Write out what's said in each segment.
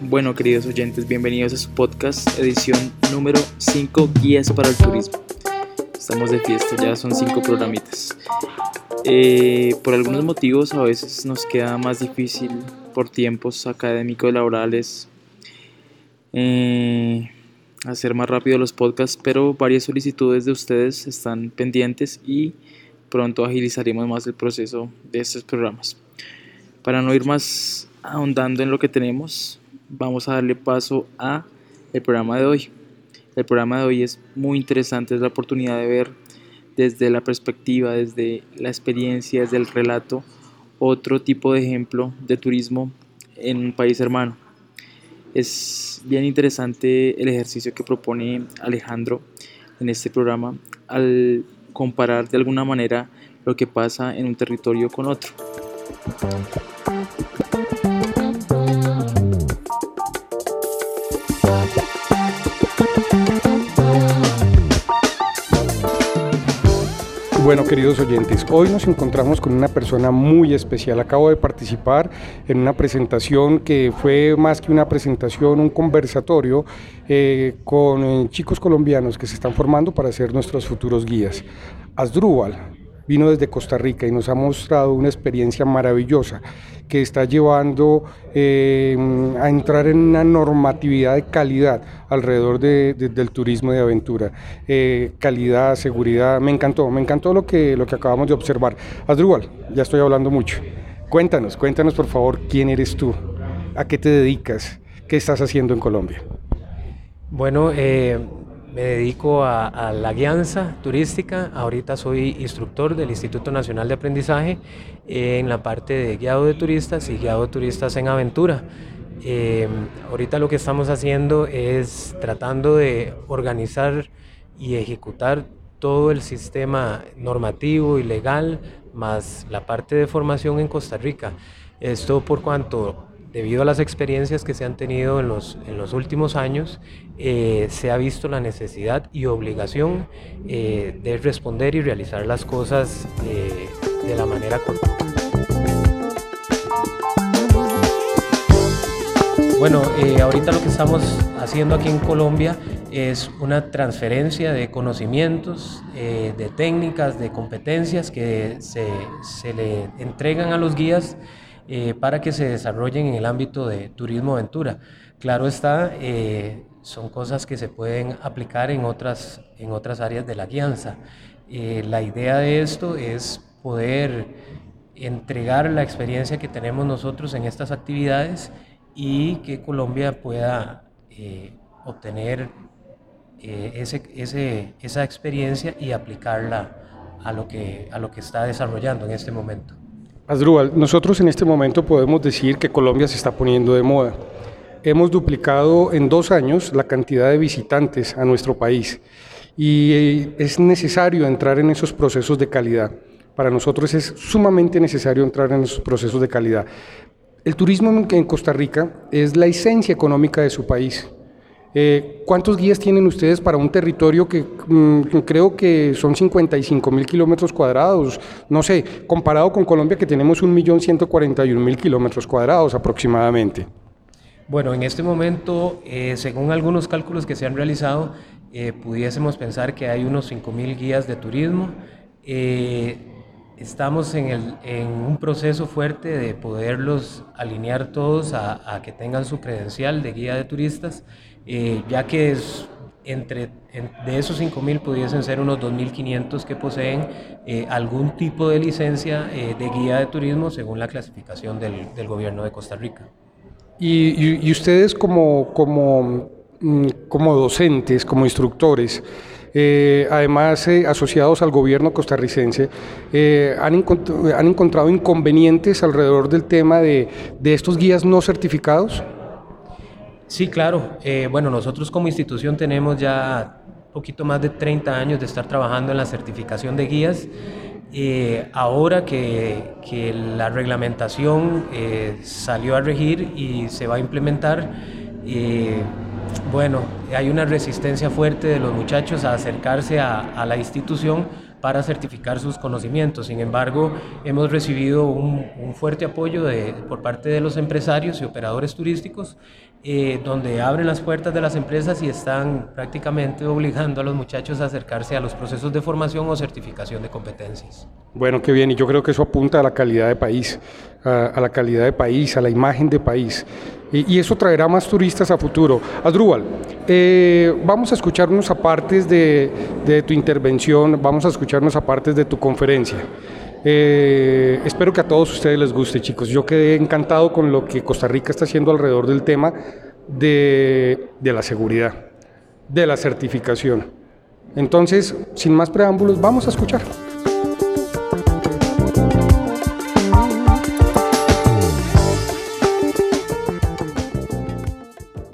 Bueno, queridos oyentes, bienvenidos a su podcast, edición número 5, Guías para el Turismo. Estamos de fiesta, ya son 5 programitas. Eh, por algunos motivos a veces nos queda más difícil por tiempos académicos, laborales, eh, hacer más rápido los podcasts, pero varias solicitudes de ustedes están pendientes y pronto agilizaremos más el proceso de estos programas. Para no ir más ahondando en lo que tenemos, vamos a darle paso a el programa de hoy. El programa de hoy es muy interesante, es la oportunidad de ver desde la perspectiva, desde la experiencia, desde el relato, otro tipo de ejemplo de turismo en un país hermano. Es bien interesante el ejercicio que propone Alejandro en este programa al comparar de alguna manera lo que pasa en un territorio con otro. Bueno, queridos oyentes, hoy nos encontramos con una persona muy especial. Acabo de participar en una presentación que fue más que una presentación, un conversatorio eh, con eh, chicos colombianos que se están formando para ser nuestros futuros guías. Asdrúbal vino desde Costa Rica y nos ha mostrado una experiencia maravillosa que está llevando eh, a entrar en una normatividad de calidad alrededor del turismo de aventura. Eh, calidad, seguridad, me encantó, me encantó lo que, lo que acabamos de observar. Adrúbal, ya estoy hablando mucho. Cuéntanos, cuéntanos por favor quién eres tú, a qué te dedicas, qué estás haciendo en Colombia. Bueno, eh, me dedico a, la guianza turística. Ahorita soy instructor del Instituto Nacional de Aprendizaje en la parte de guiado de turistas y guiado de turistas en aventura. Em, ahorita lo que estamos haciendo es tratando de organizar y ejecutar todo el sistema normativo y legal, más la parte de formación en Costa Rica. Esto por cuanto debido a las experiencias que se han tenido en los, en los últimos años, eh, se ha visto la necesidad y obligación eh, de responder y realizar las cosas eh, de la manera correcta. Bueno, ahorita lo que estamos haciendo aquí en Colombia es una transferencia de conocimientos, de técnicas, de competencias que se, se le entregan a los guías para que se desarrollen en el ámbito de turismo aventura. Claro está, son cosas que se pueden aplicar en otras, en otras áreas de la guianza. Eh, la idea de esto es poder entregar la experiencia que tenemos nosotros en estas actividades y que Colombia pueda obtener ese, ese, esa experiencia y aplicarla a lo, que, a lo que está desarrollando en este momento. Asdrúbal, nosotros en este momento podemos decir que Colombia se está poniendo de moda. Hemos duplicado en dos años la cantidad de visitantes a nuestro país y eh, es necesario entrar en esos procesos de calidad. Para nosotros es sumamente necesario entrar en esos procesos de calidad. El turismo en Costa Rica es la esencia económica de su país. Eh, ¿Cuántos guías tienen ustedes para un territorio que mm, creo que son 55 mil kilómetros cuadrados? No sé, comparado con Colombia que tenemos 1.141.000 kilómetros cuadrados aproximadamente. Bueno, en este momento, eh, según algunos cálculos que se han realizado, eh, pudiésemos pensar que hay unos 5.000 guías de turismo. estamos en, un proceso fuerte de poderlos alinear todos a que tengan su credencial de guía de turistas. Eh, ya que es entre, de esos 5.000 pudiesen ser unos 2.500 que poseen eh, algún tipo de licencia eh, de guía de turismo según la clasificación del, del gobierno de Costa Rica. Y, y, ustedes como, como, mm, como docentes, como instructores, además asociados al gobierno costarricense, han, han, encontrado inconvenientes alrededor del tema de, de estos guías no certificados? Sí, claro. Eh, bueno, nosotros como institución tenemos ya un poquito más de 30 años de estar trabajando en la certificación de guías. Eh, ahora que, que, la reglamentación eh, salió a regir y se va a implementar, bueno, hay una resistencia fuerte de los muchachos a acercarse a, la institución para certificar sus conocimientos. Sin embargo, hemos recibido un, fuerte apoyo de, por parte de los empresarios y operadores turísticos, eh, donde abren las puertas de las empresas y están prácticamente obligando a los muchachos a acercarse a los procesos de formación o certificación de competencias. Bueno, qué bien, y yo creo que eso apunta a la calidad de país, a, la calidad de país, a la imagen de país. Y, eso traerá más turistas a futuro. Adrúbal, eh, vamos a escuchar unos apartes de, de, tu intervención, vamos a escuchar unos apartes de tu conferencia. Eh, espero que a todos ustedes les guste, chicos. Yo quedé encantado con lo que Costa Rica está haciendo alrededor del tema de, de la seguridad, de la certificación. Entonces, sin más preámbulos, vamos a escuchar.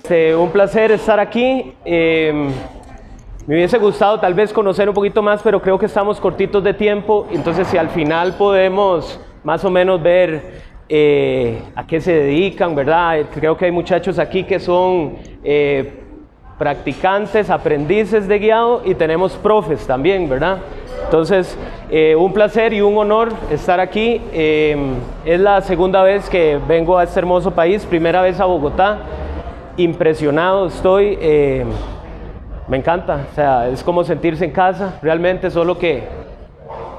Este, un placer estar aquí. Em, me hubiese gustado tal vez conocer un poquito más, pero creo que estamos cortitos de tiempo. Entonces, si al final podemos más o menos ver eh, a qué se dedican, ¿verdad? Creo que hay muchachos aquí que son eh, practicantes, aprendices de guiado y tenemos profes también, ¿verdad? Entonces, eh, un placer y un honor estar aquí. Em, es la segunda vez que vengo a este hermoso país, primera vez a Bogotá impresionado estoy, eh, me encanta, o sea, es como sentirse en casa, realmente, solo que,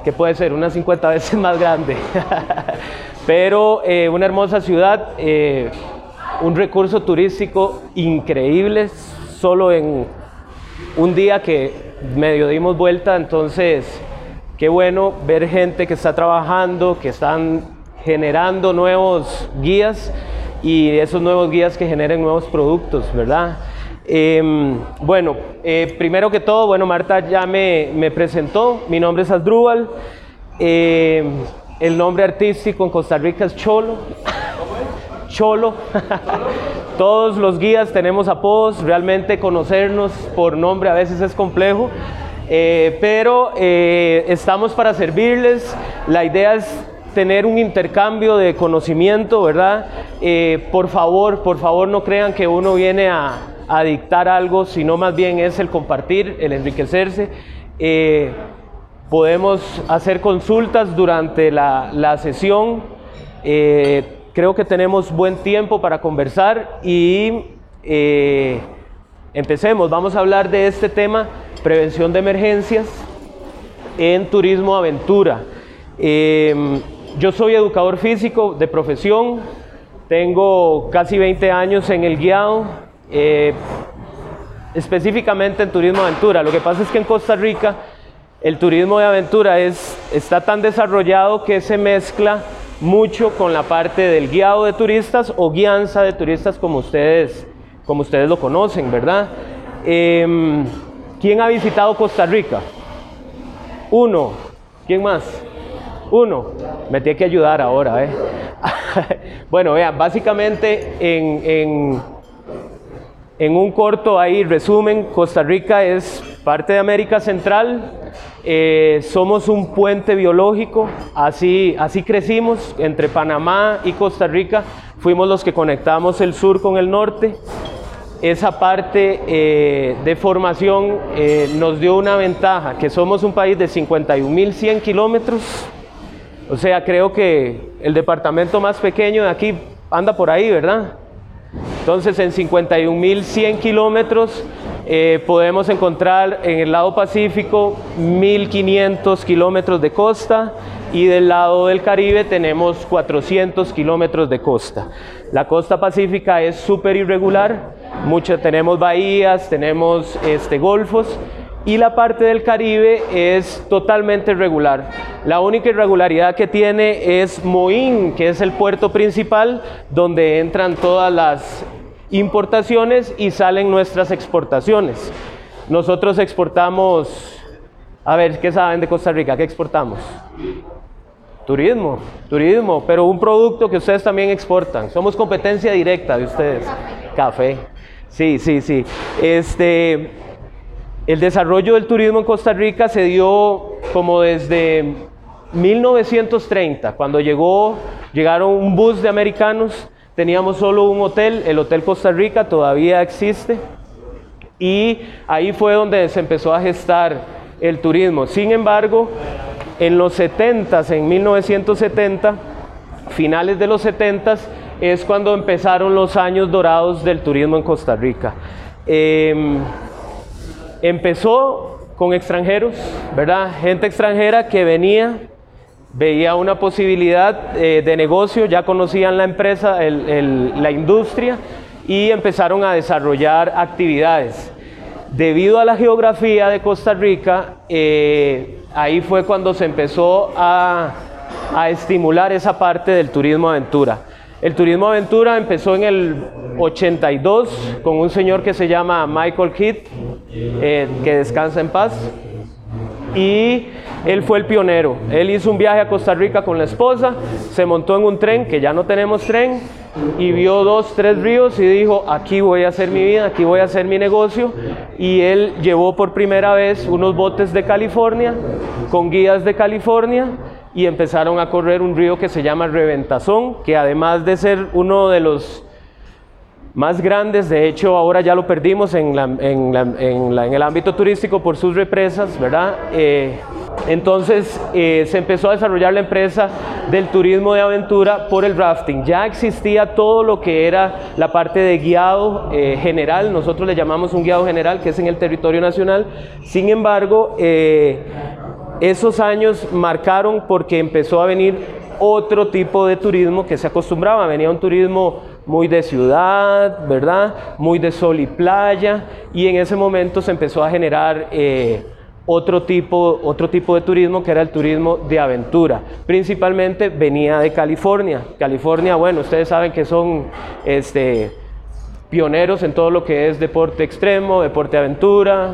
que puede ser unas 50 veces más grande. Pero eh, una hermosa ciudad, eh, un recurso turístico increíble, solo en un día que medio dimos vuelta, entonces qué bueno ver gente que está trabajando, que están generando nuevos guías y esos nuevos guías que generen nuevos productos, ¿verdad? Em, bueno, eh, primero que todo, bueno, Marta ya me, presentó, mi nombre es Asdrúbal, em, el nombre artístico en Costa Rica es Cholo. Cholo. Todos los guías tenemos apodos, realmente conocernos por nombre a veces es complejo, eh, pero eh, estamos para servirles. La idea es tener un intercambio de conocimiento, ¿verdad? Eh, por favor, por favor no crean que uno viene a, dictar algo, sino más bien es el compartir, el enriquecerse. Eh, podemos hacer consultas durante la, sesión. Eh, creo que tenemos buen tiempo para conversar y empecemos. Vamos a hablar de este tema, prevención de emergencias en turismo aventura. Yo soy educador físico de profesión, tengo casi 20 años en el guiado, eh, específicamente en turismo aventura. Lo que pasa es que en Costa Rica el turismo de aventura es, está tan desarrollado que se mezcla mucho con la parte del guiado de turistas o guianza de turistas como ustedes, como ustedes lo conocen, ¿verdad? Em, ¿Quién ha visitado Costa Rica? Uno. ¿Quién más? Uno, me tiene que ayudar ahora. ¿eh? bueno, vean, básicamente en, en, un corto ahí resumen, Costa Rica es parte de América Central, eh, somos un puente biológico, así, así crecimos entre Panamá y Costa Rica, fuimos los que conectamos el sur con el norte. Esa parte eh, de formación nos dio una ventaja, que somos un país de 51.100 kilómetros o sea, creo que el departamento más pequeño de aquí anda por ahí, ¿verdad? Entonces, en 51.100 kilómetros eh, podemos encontrar en el lado Pacífico 1.500 kilómetros de costa y del lado del Caribe tenemos 400 kilómetros de costa. La costa pacífica es súper irregular, tenemos bahías, tenemos este, golfos y la parte del Caribe es totalmente regular. La única irregularidad que tiene es Moín, que es el puerto principal donde entran todas las importaciones y salen nuestras exportaciones. Nosotros exportamos, a ver, ¿qué saben de Costa Rica? ¿Qué exportamos? Turismo, turismo, pero un producto que ustedes también exportan. Somos competencia directa de ustedes. Café. Sí, sí, sí. Este, el desarrollo del turismo en Costa Rica se dio como desde 1930, cuando llegó, llegaron un bus de americanos, teníamos solo un hotel, el Hotel Costa Rica todavía existe, y ahí fue donde se empezó a gestar el turismo. Sin embargo, en los 70, en 1970, finales de los 70, es cuando empezaron los años dorados del turismo en Costa Rica. Em, empezó con extranjeros, ¿verdad? Gente extranjera que venía, veía una posibilidad eh, de negocio, ya conocían la empresa, la industria y empezaron a desarrollar actividades. Debido a la geografía de Costa Rica, eh, ahí fue cuando se empezó a, a estimular esa parte del turismo aventura. El turismo aventura empezó en el 82 con un señor que se llama Michael Kidd, eh, que descansa en paz. Y él fue el pionero. Él hizo un viaje a Costa Rica con la esposa, se montó en un tren, que ya no tenemos tren, y vio dos, tres ríos y dijo, aquí voy a hacer mi vida, aquí voy a hacer mi negocio. Y él llevó por primera vez unos botes de California, con guías de California, y empezaron a correr un río que se llama Reventazón, que además de ser uno de los más grandes, de hecho ahora ya lo perdimos en, el ámbito turístico por sus represas, ¿verdad? Eh, entonces eh, se empezó a desarrollar la empresa del turismo de aventura por el rafting. Ya existía todo lo que era la parte de guiado eh, general, nosotros le llamamos un guiado general que es en el territorio nacional. Sin embargo, esos años marcaron porque empezó a venir otro tipo de turismo que se acostumbraba, venía un turismo muy de ciudad, ¿verdad? Muy de sol y playa, y en ese momento se empezó a generar eh, otro, tipo, otro tipo de turismo que era el turismo de aventura. Principalmente venía de California. California, bueno, ustedes saben que son este, pioneros en todo lo que es deporte extremo, deporte aventura,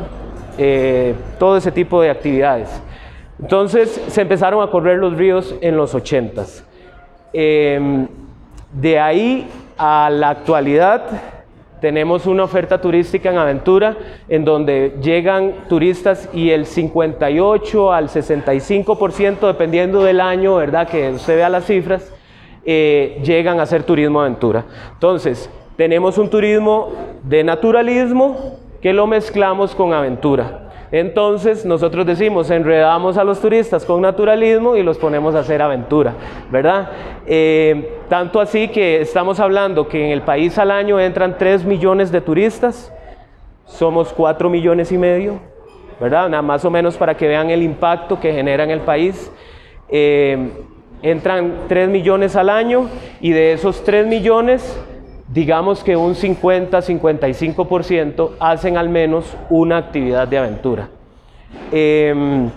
eh, todo ese tipo de actividades. Entonces se empezaron a correr los ríos en los 80 em, de ahí a la actualidad tenemos una oferta turística en aventura en donde llegan turistas y el 58 al 65%, dependiendo del año, ¿verdad? Que usted vea las cifras, eh, llegan a hacer turismo aventura. Entonces, tenemos un turismo de naturalismo que lo mezclamos con aventura. Entonces nosotros decimos, enredamos a los turistas con naturalismo y los ponemos a hacer aventura, ¿verdad? Eh, tanto así que estamos hablando que en el país al año entran 3 millones de turistas, somos 4 millones y medio, ¿verdad? Más o menos para que vean el impacto que genera en el país. Eh, entran 3 millones al año y de esos 3 millones digamos que un 50-55% hacen al menos una actividad de aventura. Em,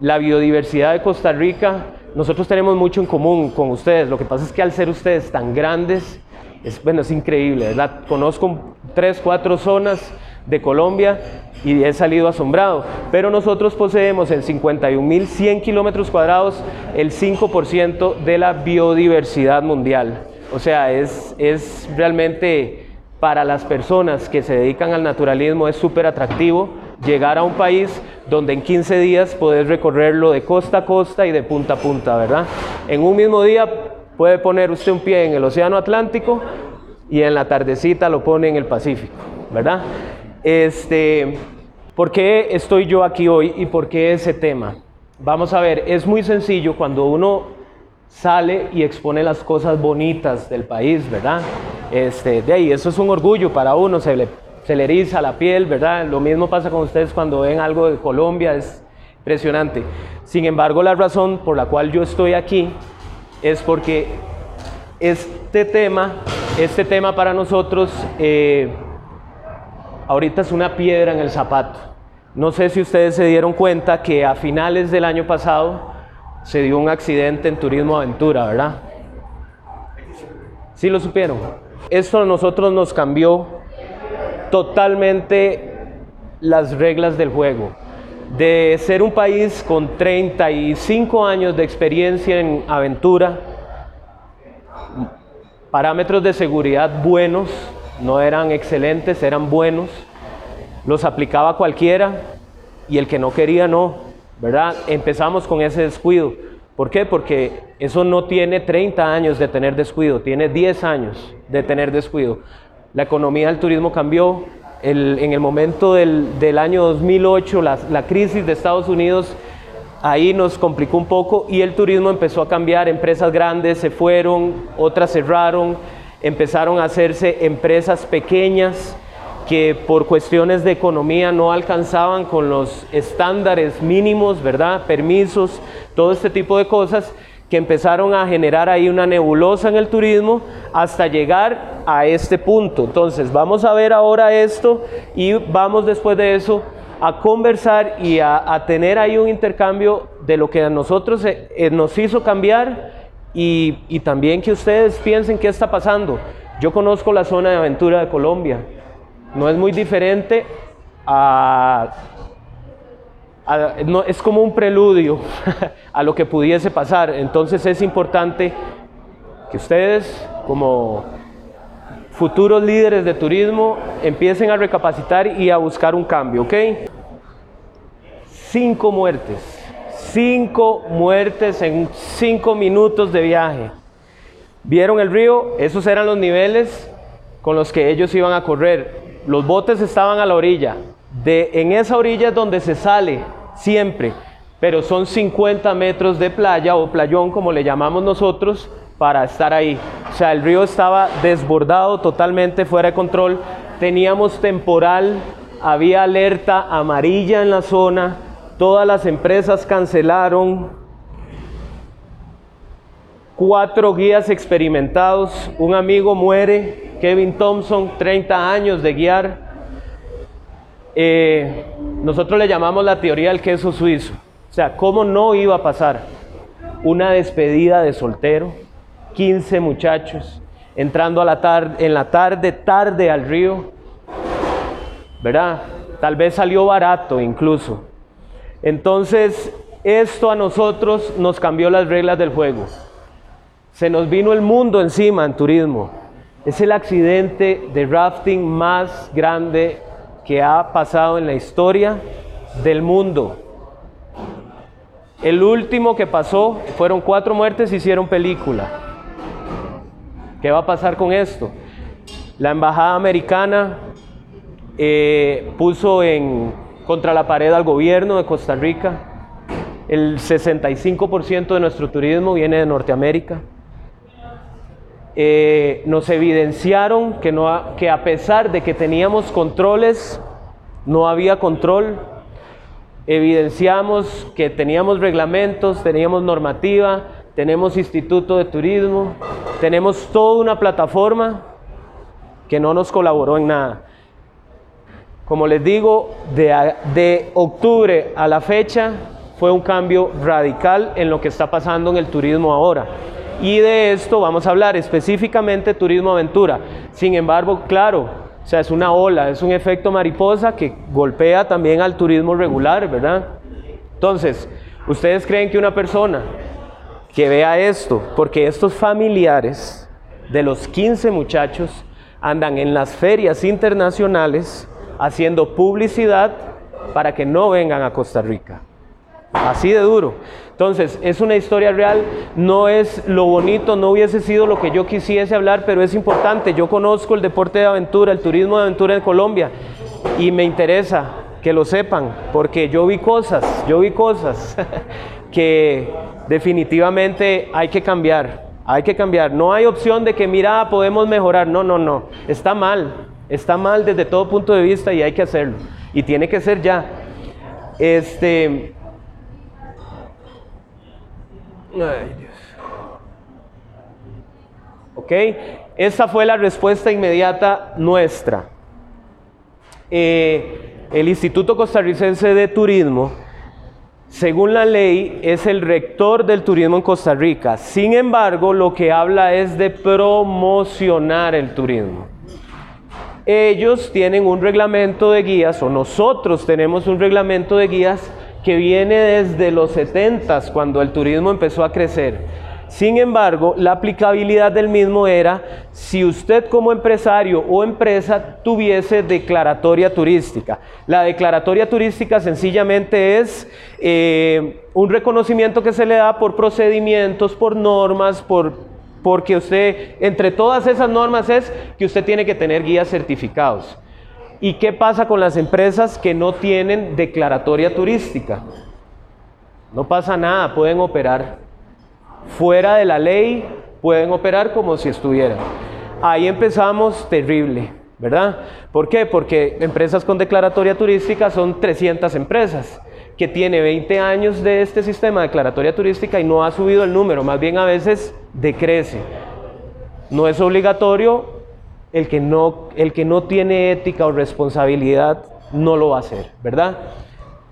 la biodiversidad de Costa Rica, nosotros tenemos mucho en común con ustedes, lo que pasa es que al ser ustedes tan grandes, es, bueno, es increíble. Conozco tres, cuatro zonas de Colombia y he salido asombrado, pero nosotros poseemos en 51.100 kilómetros cuadrados el 5% de la biodiversidad mundial. O sea, es, es realmente para las personas que se dedican al naturalismo es súper atractivo llegar a un país donde en 15 días puedes recorrerlo de costa a costa y de punta a punta, ¿verdad? En un mismo día puede poner usted un pie en el Océano Atlántico y en la tardecita lo pone en el Pacífico, ¿verdad? Este, ¿Por qué estoy yo aquí hoy y por qué ese tema? Vamos a ver, es muy sencillo cuando uno sale y expone las cosas bonitas del país, ¿verdad? Este, de ahí, eso es un orgullo para uno, se le, se le eriza la piel, ¿verdad? Lo mismo pasa con ustedes cuando ven algo de Colombia, es impresionante. Sin embargo, la razón por la cual yo estoy aquí es porque este tema, este tema para nosotros, eh, ahorita es una piedra en el zapato. No sé si ustedes se dieron cuenta que a finales del año pasado, se dio un accidente en Turismo Aventura, ¿verdad? ¿Sí lo supieron? Esto a nosotros nos cambió totalmente las reglas del juego. De ser un país con 35 años de experiencia en aventura, parámetros de seguridad buenos, no eran excelentes, eran buenos, los aplicaba cualquiera y el que no quería no. ¿Verdad? Empezamos con ese descuido. ¿Por qué? Porque eso no tiene 30 años de tener descuido, tiene 10 años de tener descuido. La economía del turismo cambió, en el momento del, año 2008, la, crisis de Estados Unidos, ahí nos complicó un poco y el turismo empezó a cambiar, empresas grandes se fueron, otras cerraron, empezaron a hacerse empresas pequeñas que por cuestiones de economía no alcanzaban con los estándares mínimos, ¿verdad? Permisos, todo este tipo de cosas que empezaron a generar ahí una nebulosa en el turismo hasta llegar a este punto. Entonces, vamos a ver ahora esto y vamos después de eso a conversar y a, tener ahí un intercambio de lo que a nosotros eh, eh, nos hizo cambiar y, y también que ustedes piensen qué está pasando. Yo conozco la zona de aventura de Colombia, no es muy diferente a no, es como un preludio a lo que pudiese pasar. Entonces es importante que ustedes, como futuros líderes de turismo, empiecen a recapacitar y a buscar un cambio, ¿ok? Cinco muertes. Cinco muertes en cinco minutos de viaje. ¿Vieron el río? Esos eran los niveles con los que ellos iban a correr. Los botes estaban a la orilla. De, en esa orilla es donde se sale siempre, pero son 50 metros de playa o playón como le llamamos nosotros para estar ahí. O sea, el río estaba desbordado, totalmente fuera de control, teníamos temporal, había alerta amarilla en la zona, todas las empresas cancelaron, cuatro guías experimentados, un amigo muere, Kevin Thompson, 30 años de guiar, eh, nosotros le llamamos la teoría del queso suizo. O sea, ¿cómo no iba a pasar? Una despedida de soltero, 15 muchachos, entrando a la tarde, en la tarde, tarde al río, ¿verdad? Tal vez salió barato incluso. Entonces, esto a nosotros nos cambió las reglas del juego. Se nos vino el mundo encima en turismo. Es el accidente de rafting más grande que ha pasado en la historia del mundo. El último que pasó fueron cuatro muertes y hicieron película. ¿Qué va a pasar con esto? La embajada americana eh, puso en, contra la pared al gobierno de Costa Rica. El 65% de nuestro turismo viene de Norteamérica. Eh, nos evidenciaron que, no, que a pesar de que teníamos controles, no había control. Evidenciamos que teníamos reglamentos, teníamos normativa, tenemos instituto de turismo, tenemos toda una plataforma que no nos colaboró en nada. Como les digo, de, de octubre a la fecha fue un cambio radical en lo que está pasando en el turismo ahora. Y de esto vamos a hablar específicamente turismo aventura. Sin embargo, claro, o sea, es una ola, es un efecto mariposa que golpea también al turismo regular, ¿verdad? Entonces, ¿ustedes creen que una persona que vea esto, porque estos familiares de los 15 muchachos andan en las ferias internacionales haciendo publicidad para que no vengan a Costa Rica? Así de duro. Entonces, es una historia real, no es lo bonito, no hubiese sido lo que yo quisiese hablar, pero es importante. Yo conozco el deporte de aventura, el turismo de aventura en Colombia y me interesa que lo sepan, porque yo vi cosas, yo vi cosas que definitivamente hay que cambiar, hay que cambiar. No hay opción de que, mira, podemos mejorar. No, no, no. Está mal, está mal desde todo punto de vista y hay que hacerlo. Y tiene que ser ya. Este, Ay, Dios. ¿Ok? Esa fue la respuesta inmediata nuestra. Eh, el Instituto Costarricense de Turismo, según la ley, es el rector del turismo en Costa Rica. Sin embargo, lo que habla es de promocionar el turismo. Ellos tienen un reglamento de guías, o nosotros tenemos un reglamento de guías que viene desde los 70 cuando el turismo empezó a crecer. Sin embargo, la aplicabilidad del mismo era si usted como empresario o empresa tuviese declaratoria turística. La declaratoria turística sencillamente es eh, un reconocimiento que se le da por procedimientos, por normas, por, porque usted, entre todas esas normas es que usted tiene que tener guías certificados. ¿Y qué pasa con las empresas que no tienen declaratoria turística? No pasa nada, pueden operar. Fuera de la ley, pueden operar como si estuvieran. Ahí empezamos terrible, ¿verdad? ¿Por qué? Porque empresas con declaratoria turística son 300 empresas que tiene 20 años de este sistema de declaratoria turística y no ha subido el número, más bien a veces decrece. No es obligatorio, el que no, el que no tiene ética o responsabilidad no lo va a hacer, ¿verdad?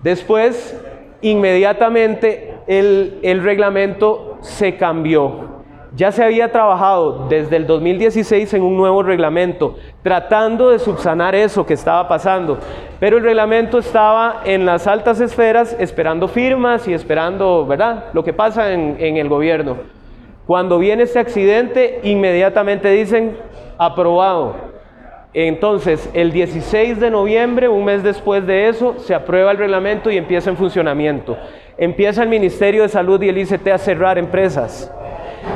Después, inmediatamente el, el reglamento se cambió. Ya se había trabajado desde el 2016 en un nuevo reglamento, tratando de subsanar eso que estaba pasando. Pero el reglamento estaba en las altas esferas esperando firmas y esperando, ¿verdad? Lo que pasa en, en el gobierno. Cuando viene este accidente, inmediatamente dicen, aprobado. Entonces, el 16 de noviembre, un mes después de eso, se aprueba el reglamento y empieza en funcionamiento. Empieza el Ministerio de Salud y el ICT a cerrar empresas.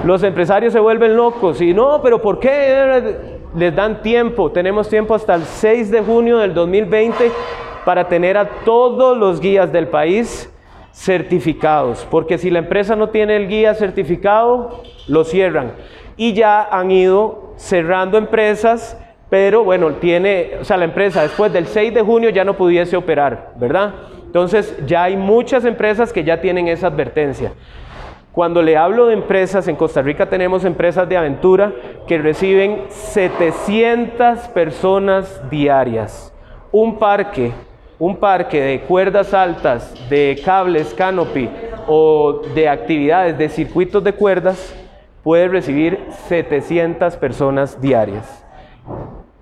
Los empresarios se vuelven locos y no, pero ¿por qué? Les dan tiempo, tenemos tiempo hasta el 6 de junio del 2020 para tener a todos los guías del país certificados, porque si la empresa no tiene el guía certificado, lo cierran. Y ya han ido cerrando empresas, pero bueno, tiene, o sea, la empresa después del 6 de junio ya no pudiese operar, ¿verdad? Entonces ya hay muchas empresas que ya tienen esa advertencia. Cuando le hablo de empresas, en Costa Rica tenemos empresas de aventura que reciben 700 personas diarias. Un parque, un parque de cuerdas altas, de cables, canopy o de actividades de circuitos de cuerdas puede recibir 700 personas diarias.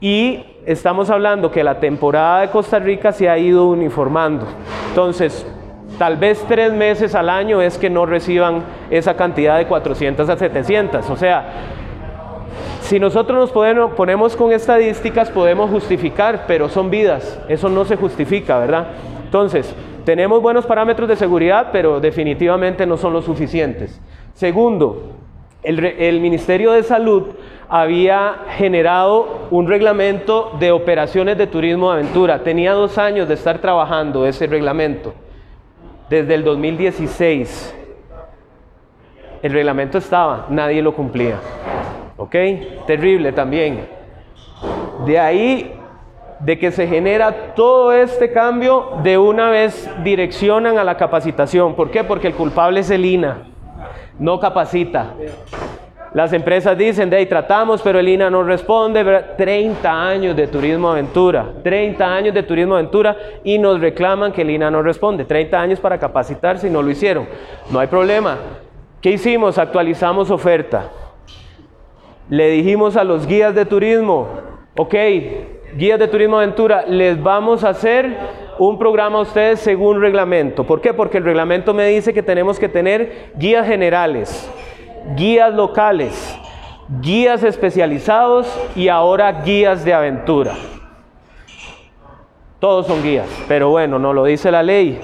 Y estamos hablando que la temporada de Costa Rica se ha ido uniformando. Entonces, Tal vez tres meses al año es que no reciban esa cantidad de 400 a 700. O sea, si nosotros nos ponemos con estadísticas podemos justificar, pero son vidas. Eso no se justifica, ¿verdad? Entonces, tenemos buenos parámetros de seguridad, pero definitivamente no son los suficientes. Segundo, el, Ministerio de Salud había generado un reglamento de operaciones de turismo de aventura. Tenía dos años de estar trabajando ese reglamento desde el 2016. El reglamento estaba, nadie lo cumplía. ¿Ok? Terrible también. De ahí, de que se genera todo este cambio, de una vez direccionan a la capacitación. ¿Por qué? Porque el culpable es el INA, no capacita. Las empresas dicen, de ahí tratamos, pero el INA no responde. 30 años de turismo aventura, 30 años de turismo aventura y nos reclaman que el INA no responde. 30 años para capacitarse y no lo hicieron. No hay problema. ¿Qué hicimos? Actualizamos oferta. Le dijimos a los guías de turismo, ok, guías de turismo aventura, les vamos a hacer un programa a ustedes según reglamento. ¿Por qué? Porque el reglamento me dice que tenemos que tener guías generales guías locales, guías especializados y ahora guías de aventura. Todos son guías, pero bueno, no lo dice la ley.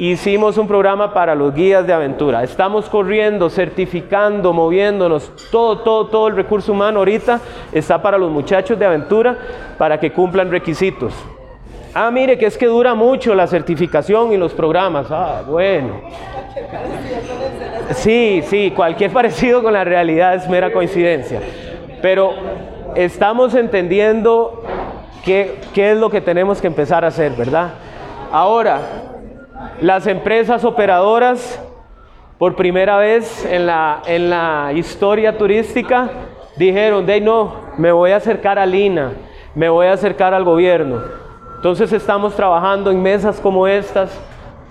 Hicimos un programa para los guías de aventura. Estamos corriendo, certificando, moviéndonos. Todo, todo, todo el recurso humano ahorita está para los muchachos de aventura para que cumplan requisitos. Ah, mire que es que dura mucho la certificación y los programas. Ah, bueno. Sí, sí, cualquier parecido con la realidad es mera coincidencia. Pero estamos entendiendo qué, qué es lo que tenemos que empezar a hacer, ¿verdad? Ahora, las empresas operadoras, por primera vez en la, en la historia turística, dijeron, de no, me voy a acercar a Lina, me voy a acercar al gobierno. Entonces estamos trabajando en mesas como estas,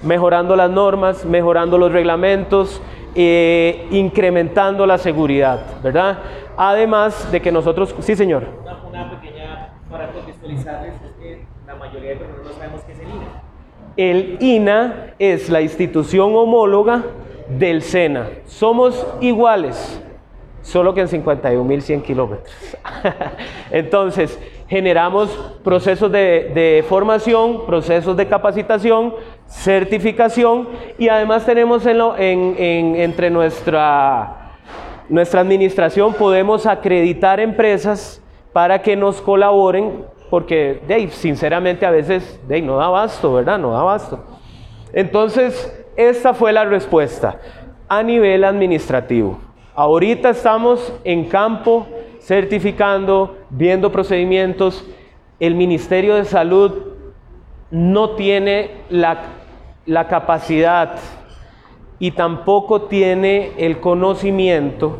mejorando las normas, mejorando los reglamentos, eh, incrementando la seguridad, ¿verdad? Además de que nosotros, sí señor. Una, pequeña, para contextualizarles, es que la mayoría de personas no sabemos qué es el INA. El INA es la institución homóloga del SENA. Somos iguales, solo que en 51.100 kilómetros. Entonces, generamos procesos de, formación, procesos de capacitación, certificación y además tenemos entre nuestra, nuestra administración, podemos acreditar empresas para que nos colaboren porque de sinceramente a veces de no da abasto, ¿verdad? No da abasto. Entonces, esta fue la respuesta a nivel administrativo. Ahorita estamos en campo certificando, viendo procedimientos. El Ministerio de Salud no tiene la, la capacidad y tampoco tiene el conocimiento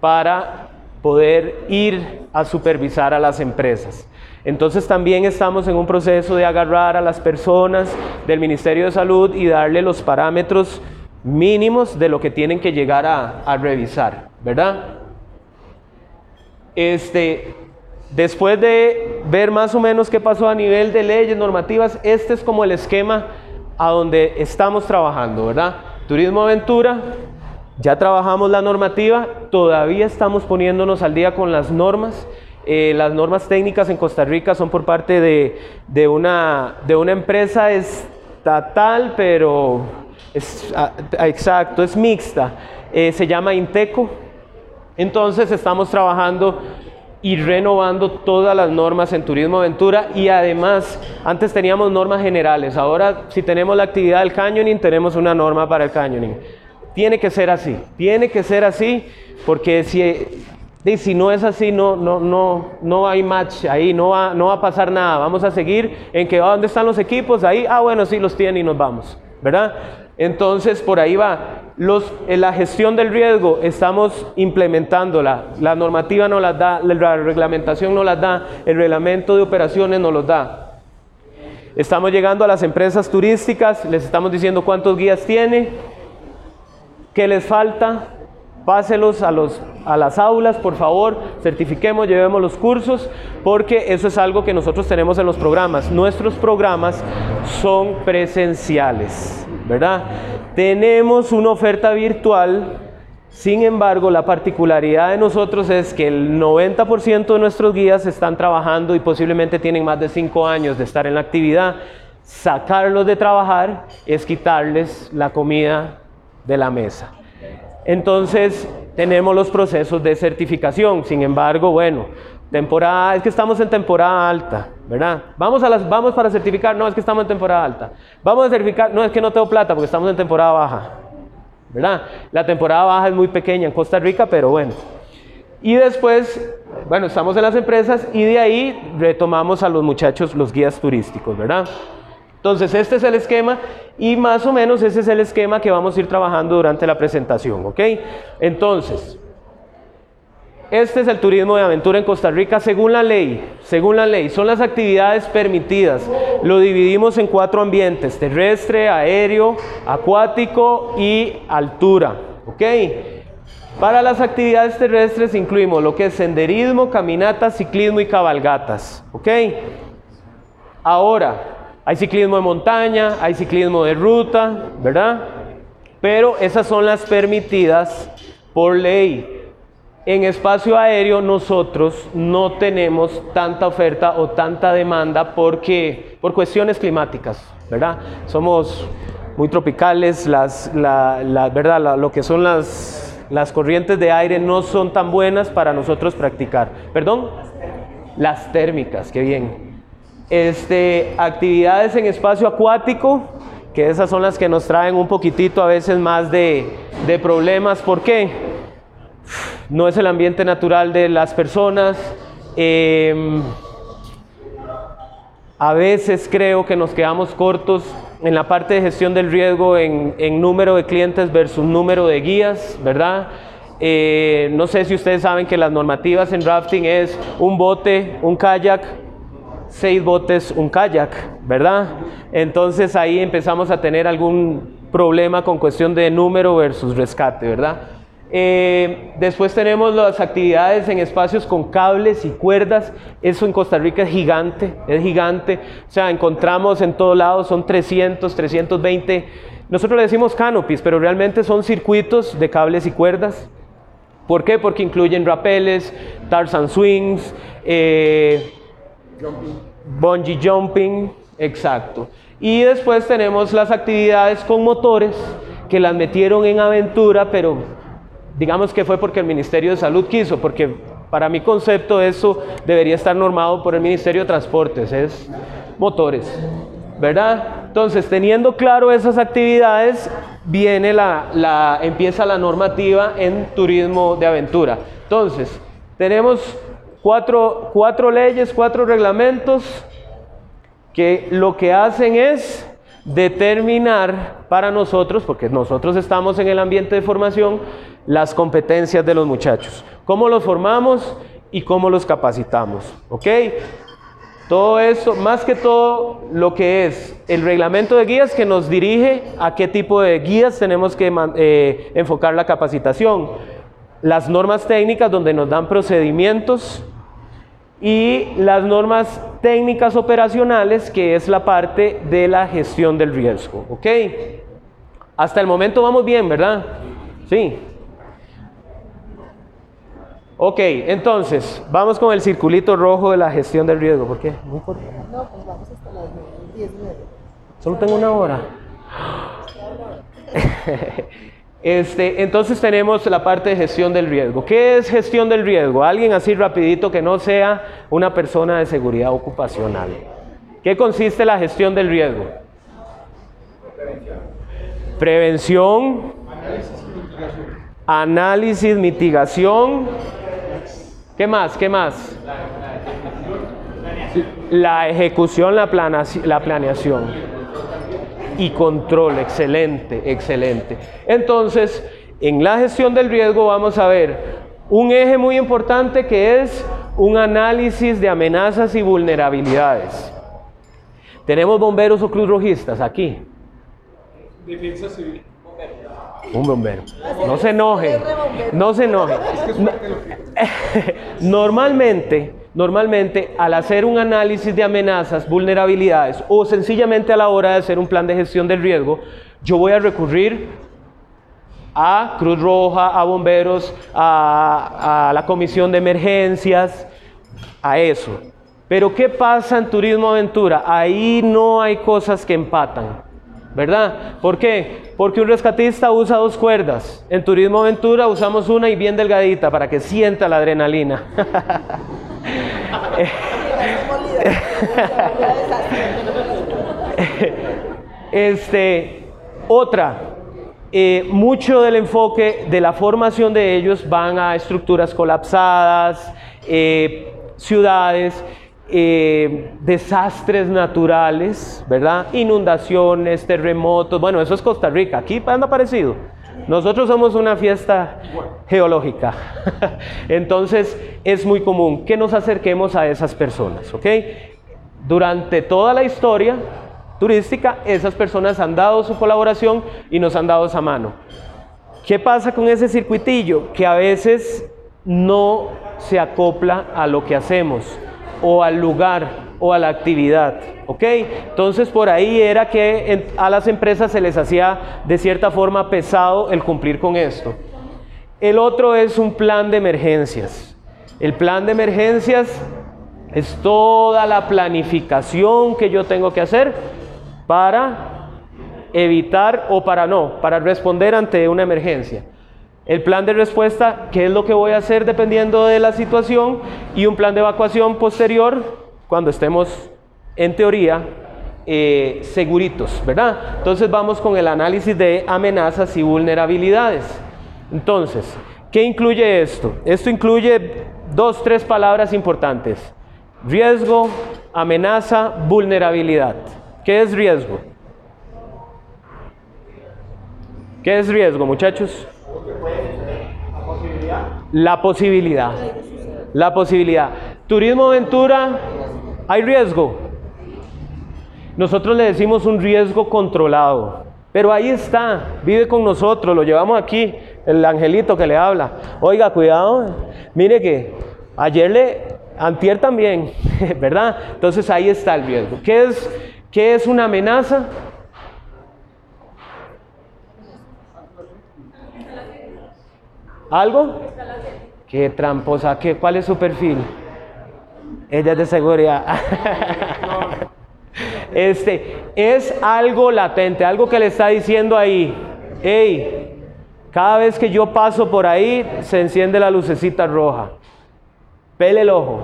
para poder ir a supervisar a las empresas. Entonces también estamos en un proceso de agarrar a las personas del Ministerio de Salud y darle los parámetros mínimos de lo que tienen que llegar a, revisar, ¿verdad? Este, después de ver más o menos qué pasó a nivel de leyes normativas, este es como el esquema a donde estamos trabajando, ¿verdad? Turismo aventura, ya trabajamos la normativa, todavía estamos poniéndonos al día con las normas. Eh, las normas técnicas en Costa Rica son por parte de, una, de una empresa estatal, pero es, ah, exacto, es mixta. Eh, se llama Inteco. Entonces estamos trabajando y renovando todas las normas en turismo aventura y además antes teníamos normas generales, ahora si tenemos la actividad del canyoning tenemos una norma para el canyoning. Tiene que ser así, tiene que ser así porque si, si no es así no, no, no, no hay match ahí, no va, no va a pasar nada, vamos a seguir en que ah, ¿dónde están los equipos? Ahí, ah bueno, sí los tienen y nos vamos, ¿verdad? Entonces, por ahí va. La gestión del riesgo estamos implementándola. La normativa no las da, la reglamentación no las da, el reglamento de operaciones no los da. Estamos llegando a las empresas turísticas, les estamos diciendo cuántos guías tiene, qué les falta, Páselos a, los, a las aulas, por favor, certifiquemos, llevemos los cursos, porque eso es algo que nosotros tenemos en los programas. Nuestros programas son presenciales, ¿verdad? Tenemos una oferta virtual, sin embargo, la particularidad de nosotros es que el 90% de nuestros guías están trabajando y posiblemente tienen más de 5 años de estar en la actividad. Sacarlos de trabajar es quitarles la comida de la mesa. Entonces tenemos los procesos de certificación. Sin embargo, bueno, temporada, es que estamos en temporada alta, ¿verdad? Vamos, a las, vamos para certificar, no, es que estamos en temporada alta. Vamos a certificar, no, es que no tengo plata porque estamos en temporada baja, ¿verdad? La temporada baja es muy pequeña en Costa Rica, pero bueno. Y después, bueno, estamos en las empresas y de ahí retomamos a los muchachos, los guías turísticos, ¿verdad? Entonces, este es el esquema y más o menos ese es el esquema que vamos a ir trabajando durante la presentación, ¿ok? Entonces, este es el turismo de aventura en Costa Rica según la ley. Según la ley, son las actividades permitidas. Lo dividimos en cuatro ambientes: terrestre, aéreo, acuático y altura. ¿Ok? Para las actividades terrestres incluimos lo que es senderismo, caminatas, ciclismo y cabalgatas. ¿Ok? Ahora, hay ciclismo de montaña, hay ciclismo de ruta, ¿verdad? Pero esas son las permitidas por ley. En espacio aéreo nosotros no tenemos tanta oferta o tanta demanda porque por cuestiones climáticas, ¿verdad? Somos muy tropicales, las, la, ¿verdad? lo que son las, las corrientes de aire no son tan buenas para nosotros practicar. ¿Perdón? Las térmicas, qué bien. Este, actividades en espacio acuático, que esas son las que nos traen un poquitito a veces más de, problemas. ¿Por qué? No es el ambiente natural de las personas. Em, a veces creo que nos quedamos cortos en la parte de gestión del riesgo en, número de clientes versus número de guías, ¿verdad? Eh, no sé si ustedes saben que las normativas en rafting es un bote, un kayak, seis botes, un kayak, ¿verdad? Entonces ahí empezamos a tener algún problema con cuestión de número versus rescate, ¿verdad? Eh, después tenemos las actividades en espacios con cables y cuerdas. Eso en Costa Rica es gigante, es gigante. O sea, encontramos en todos lados, son 300, 320. Nosotros le decimos canopies, pero realmente son circuitos de cables y cuerdas. ¿Por qué? Porque incluyen rapeles, Tarzan swings, eh, Bungee jumping, exacto. Y después tenemos las actividades con motores que las metieron en aventura, pero digamos que fue porque el Ministerio de Salud quiso, porque para mi concepto eso debería estar normado por el Ministerio de Transportes, es motores, ¿verdad? Entonces, teniendo claro esas actividades, viene la, la, empieza la normativa en turismo de aventura. Entonces, tenemos cuatro, cuatro leyes, cuatro reglamentos que lo que hacen es determinar para nosotros, porque nosotros estamos en el ambiente de formación, las competencias de los muchachos. ¿Cómo los formamos y cómo los capacitamos? ¿Ok? Todo eso, más que todo lo que es el reglamento de guías que nos dirige a qué tipo de guías tenemos que eh, enfocar la capacitación. Las normas técnicas donde nos dan procedimientos y las normas técnicas operacionales que es la parte de la gestión del riesgo. ¿Ok? Hasta el momento vamos bien, ¿verdad? Sí. Ok, entonces, vamos con el circulito rojo de la gestión del riesgo. ¿Por qué? No pues vamos hasta las 10, Solo tengo una hora. Este, entonces tenemos la parte de gestión del riesgo. ¿Qué es gestión del riesgo? Alguien así rapidito que no sea una persona de seguridad ocupacional. ¿Qué consiste la gestión del riesgo? Prevención, análisis, mitigación. ¿Qué más? ¿Qué más? La ejecución, la, la planeación y control. Excelente, excelente. Entonces, en la gestión del riesgo vamos a ver un eje muy importante que es un análisis de amenazas y vulnerabilidades. Tenemos bomberos o cruz rojistas aquí. Defensa civil. Un bombero. No se enoje. No se enoje. Normalmente, normalmente al hacer un análisis de amenazas, vulnerabilidades o sencillamente a la hora de hacer un plan de gestión del riesgo, yo voy a recurrir a Cruz Roja, a bomberos, a, la comisión de emergencias, a eso. Pero ¿qué pasa en turismo aventura? Ahí no hay cosas que empatan. ¿verdad? ¿Por qué? Porque un rescatista usa dos cuerdas. En Turismo Aventura usamos una y bien delgadita para que sienta la adrenalina. este, otra, eh, mucho del enfoque de la formación de ellos van a estructuras colapsadas, eh, ciudades, eh, desastres naturales, ¿verdad? Inundaciones, terremotos, bueno, eso es Costa Rica, aquí anda parecido. Nosotros somos una fiesta geológica, entonces es muy común que nos acerquemos a esas personas, ¿ok? Durante toda la historia turística, esas personas han dado su colaboración y nos han dado esa mano. ¿Qué pasa con ese circuitillo? Que a veces no se acopla a lo que hacemos o al lugar o a la actividad. ¿Ok? Entonces por ahí era que a las empresas se les hacía de cierta forma pesado el cumplir con esto. El otro es un plan de emergencias. El plan de emergencias es toda la planificación que yo tengo que hacer para evitar o para no, para responder ante una emergencia. El plan de respuesta, qué es lo que voy a hacer dependiendo de la situación y un plan de evacuación posterior cuando estemos en teoría eh, seguritos, ¿verdad? Entonces vamos con el análisis de amenazas y vulnerabilidades. Entonces, ¿qué incluye esto? Esto incluye dos, tres palabras importantes. Riesgo, amenaza, vulnerabilidad. ¿Qué es riesgo? ¿Qué es riesgo, muchachos? La posibilidad. La posibilidad. Turismo aventura, hay riesgo. Nosotros le decimos un riesgo controlado. Pero ahí está, vive con nosotros, lo llevamos aquí, el angelito que le habla. Oiga, cuidado, mire que ayer le, antier también, ¿verdad? Entonces ahí está el riesgo. ¿Qué es, qué es una amenaza? ¿Algo? Qué tramposa, ¿qué, ¿cuál es su perfil? Ella es de seguridad. este, es algo latente, algo que le está diciendo ahí. Hey, cada vez que yo paso por ahí, se enciende la lucecita roja. pele el ojo.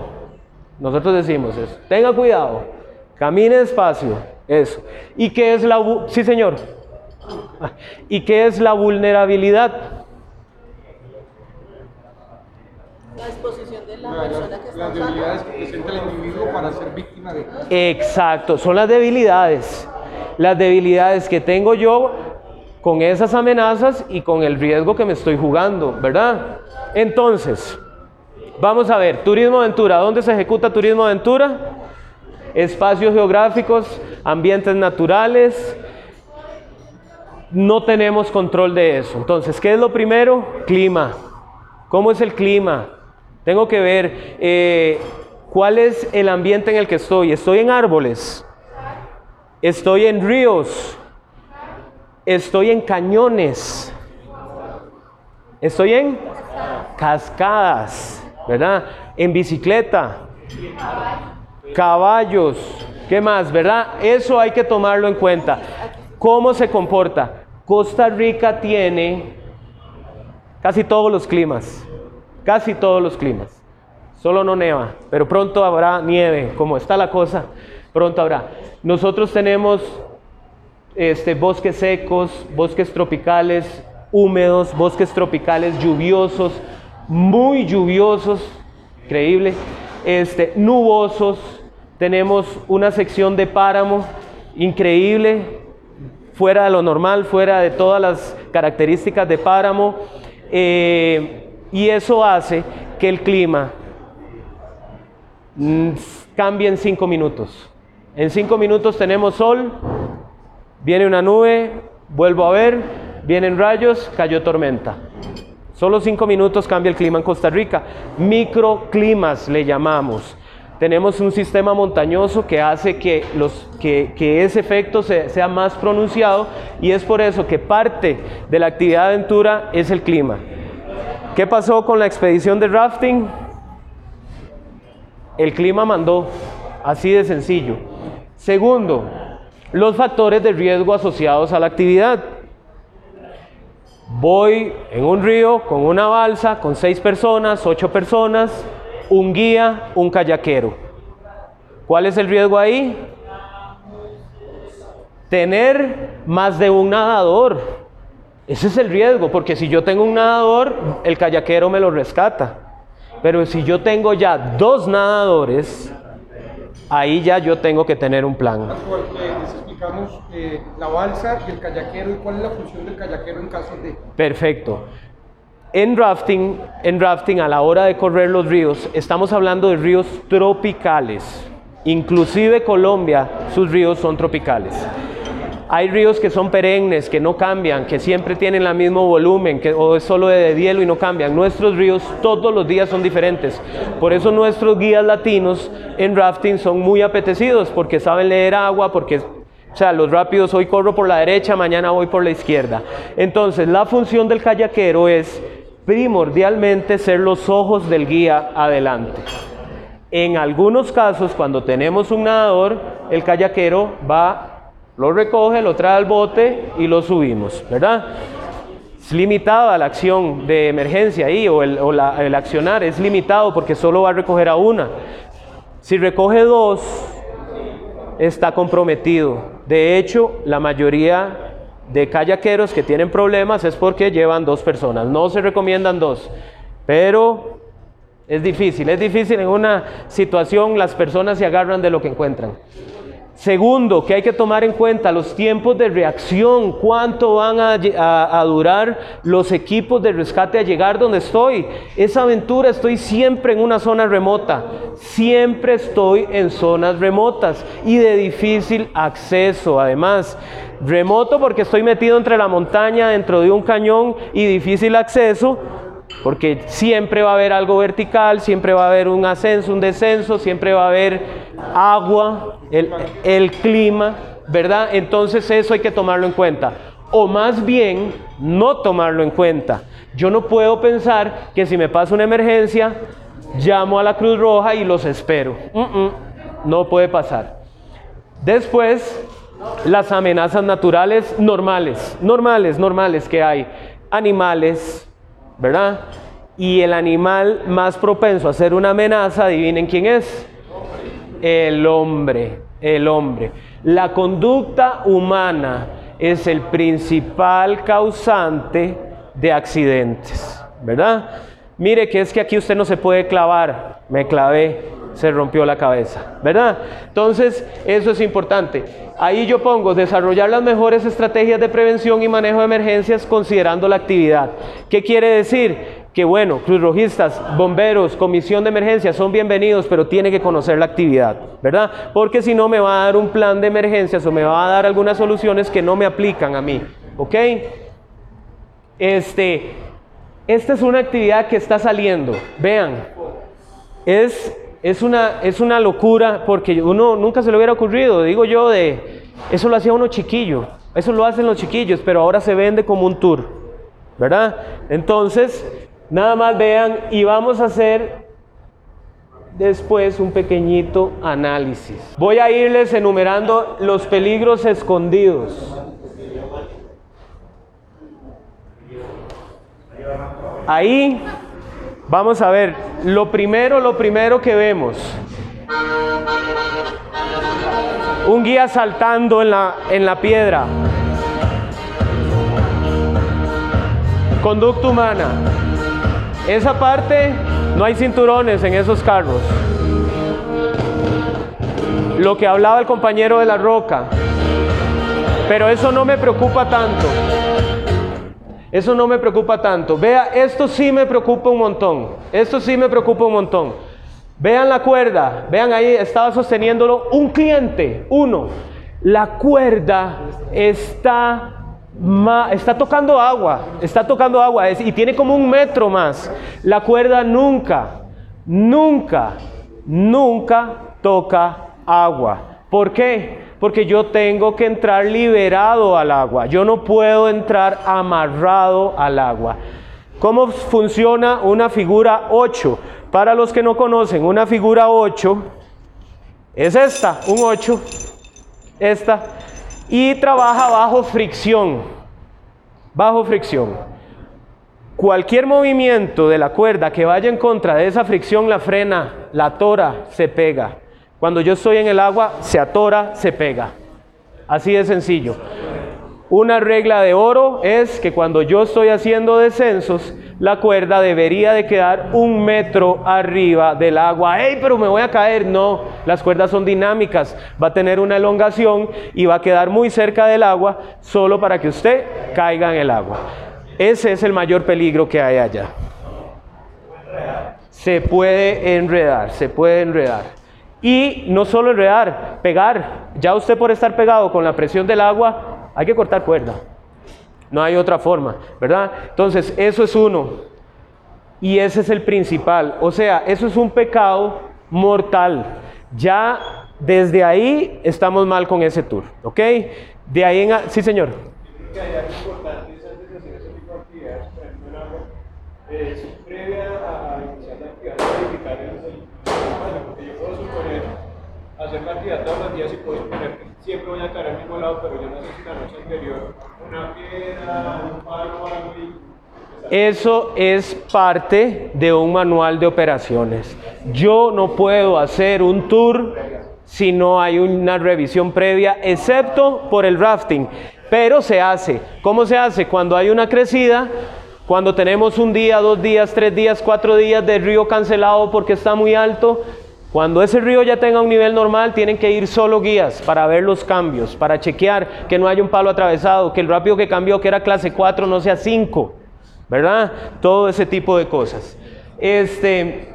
Nosotros decimos eso. Tenga cuidado, camine despacio, eso. ¿Y qué es la... Sí, señor. ¿Y qué es la vulnerabilidad? La exposición la persona que está Las debilidades que presenta el individuo para ser víctima de... Exacto, son las debilidades. Las debilidades que tengo yo con esas amenazas y con el riesgo que me estoy jugando, ¿verdad? Entonces, vamos a ver, turismo aventura, ¿dónde se ejecuta turismo aventura? Espacios geográficos, ambientes naturales. No tenemos control de eso. Entonces, ¿qué es lo primero? Clima. ¿Cómo es el clima? Tengo que ver eh, cuál es el ambiente en el que estoy. Estoy en árboles, estoy en ríos, estoy en cañones, estoy en cascadas, ¿verdad? En bicicleta, caballos, ¿qué más, verdad? Eso hay que tomarlo en cuenta. ¿Cómo se comporta? Costa Rica tiene casi todos los climas, casi todos los climas. Solo no neva, pero pronto habrá nieve, como está la cosa, pronto habrá. Nosotros tenemos este, bosques secos, bosques tropicales húmedos, bosques tropicales lluviosos, muy lluviosos, increíble, este, nubosos. Tenemos una sección de páramo increíble, fuera de lo normal, fuera de todas las características de páramo. Eh, y eso hace que el clima mm, cambie en cinco minutos. En cinco minutos tenemos sol, viene una nube, vuelvo a ver, vienen rayos, cayó tormenta. Solo cinco minutos cambia el clima en Costa Rica. Microclimas le llamamos. Tenemos un sistema montañoso que hace que, ese efecto se- sea más pronunciado y es por eso que parte de la actividad de aventura es el clima. ¿Qué pasó con la expedición de rafting? El clima mandó, así de sencillo. Segundo, los factores de riesgo asociados a la actividad. Voy en un río con una balsa, con seis personas, ocho personas, un guía, un kayakero. ¿Cuál es el riesgo ahí? Tener más de un nadador. Ese es el riesgo, porque si yo tengo un nadador, el kayakero me lo rescata. Pero si yo tengo ya dos nadadores, ahí ya yo tengo que tener un plan. Les explicamos eh, la balsa y el kayakero y cuál es la función del kayakero en caso de... Perfecto. En rafting, en rafting a la hora de correr los ríos, estamos hablando de ríos tropicales. Inclusive Colombia, sus ríos son tropicales. Hay ríos que son perennes, que no cambian, que siempre tienen el mismo volumen, que o es solo de hielo y no cambian. Nuestros ríos todos los días son diferentes. Por eso nuestros guías latinos en rafting son muy apetecidos, porque saben leer agua, porque o sea, los rápidos hoy corro por la derecha, mañana voy por la izquierda. Entonces, la función del kayakero es primordialmente ser los ojos del guía adelante. En algunos casos, cuando tenemos un nadador, el kayakero va, lo recoge, lo trae al bote y lo subimos, ¿verdad? Es limitada la acción de emergencia ahí, o, el, o la- el accionar es limitado porque solo va a recoger a una. Si recoge dos, está comprometido. De hecho, la mayoría de kayakeros que tienen problemas es porque llevan dos personas. No se recomiendan dos, pero es difícil. Es difícil en una situación, las personas se agarran de lo que encuentran. Segundo, que hay que tomar en cuenta los tiempos de reacción, cuánto van a, durar los equipos de rescate a llegar donde estoy. Esa aventura estoy siempre en una zona remota, siempre estoy en zonas remotas y de difícil acceso además. Remoto porque estoy metido entre la montaña, dentro de un cañón y difícil acceso porque siempre va a haber algo vertical, siempre va a haber un ascenso, un descenso, siempre va a haber agua, el, clima, ¿verdad? Entonces eso hay que tomarlo en cuenta. O más bien, no tomarlo en cuenta. Yo no puedo pensar que si me pasa una emergencia, llamo a la Cruz Roja y los espero. No puede pasar. Después, las amenazas naturales normales, normales, normales que hay. Animales, ¿verdad? Y el animal más propenso a ser una amenaza, adivinen quién es. El hombre, el hombre. La conducta humana es el principal causante de accidentes, ¿verdad? Mire que es que aquí usted no se puede clavar, me clavé, se rompió la cabeza, ¿verdad? Entonces, eso es importante. Ahí yo pongo desarrollar las mejores estrategias de prevención y manejo de emergencias considerando la actividad. ¿Qué quiere decir? Que bueno, Cruz Rojistas, bomberos, comisión de emergencia son bienvenidos, pero tiene que conocer la actividad, ¿verdad? Porque si no me va a dar un plan de emergencias o me va a dar algunas soluciones que no me aplican a mí, ¿ok? Este, esta es una actividad que está saliendo, vean, es, es, una, es una locura porque uno nunca se le hubiera ocurrido, digo yo, de, eso lo hacía uno chiquillo, eso lo hacen los chiquillos, pero ahora se vende como un tour, ¿verdad? Entonces, Nada más vean y vamos a hacer después un pequeñito análisis. Voy a irles enumerando los peligros escondidos. Ahí vamos a ver, lo primero, lo primero que vemos. Un guía saltando en la, en la piedra. Conducta humana. Esa parte no hay cinturones en esos carros. Lo que hablaba el compañero de la roca. Pero eso no me preocupa tanto. Eso no me preocupa tanto. Vea, esto sí me preocupa un montón. Esto sí me preocupa un montón. Vean la cuerda. Vean ahí, estaba sosteniéndolo un cliente, uno. La cuerda está está tocando agua, está tocando agua y tiene como un metro más. La cuerda nunca, nunca, nunca toca agua. ¿Por qué? Porque yo tengo que entrar liberado al agua. Yo no puedo entrar amarrado al agua. ¿Cómo funciona una figura 8? Para los que no conocen, una figura 8 es esta, un 8, esta y trabaja bajo fricción. Bajo fricción. Cualquier movimiento de la cuerda que vaya en contra de esa fricción la frena, la atora, se pega. Cuando yo estoy en el agua, se atora, se pega. Así de sencillo. Una regla de oro es que cuando yo estoy haciendo descensos, la cuerda debería de quedar un metro arriba del agua. ¡Ey, pero me voy a caer! No, las cuerdas son dinámicas, va a tener una elongación y va a quedar muy cerca del agua solo para que usted caiga en el agua. Ese es el mayor peligro que hay allá. Se puede enredar, se puede enredar. Y no solo enredar, pegar. Ya usted por estar pegado con la presión del agua, hay que cortar cuerda. No hay otra forma, ¿verdad? Entonces, eso es uno. Y ese es el principal. O sea, eso es un pecado mortal. Ya desde ahí estamos mal con ese tour, ¿ok? De ahí en... Sí, señor. Es previa a iniciar la actividad, porque yo puedo suponer hacer la actividad todos los días y puedo siempre voy a caer al mismo lado, pero yo no sé si la noche anterior una piedra, un palo algo Eso es parte de un manual de operaciones. Yo no puedo hacer un tour si no hay una revisión previa, excepto por el rafting. Pero se hace. ¿Cómo se hace? Cuando hay una crecida, cuando tenemos un día, dos días, tres días, cuatro días de río cancelado porque está muy alto, cuando ese río ya tenga un nivel normal, tienen que ir solo guías para ver los cambios, para chequear que no haya un palo atravesado, que el rápido que cambió, que era clase 4, no sea 5, ¿verdad? Todo ese tipo de cosas. Este,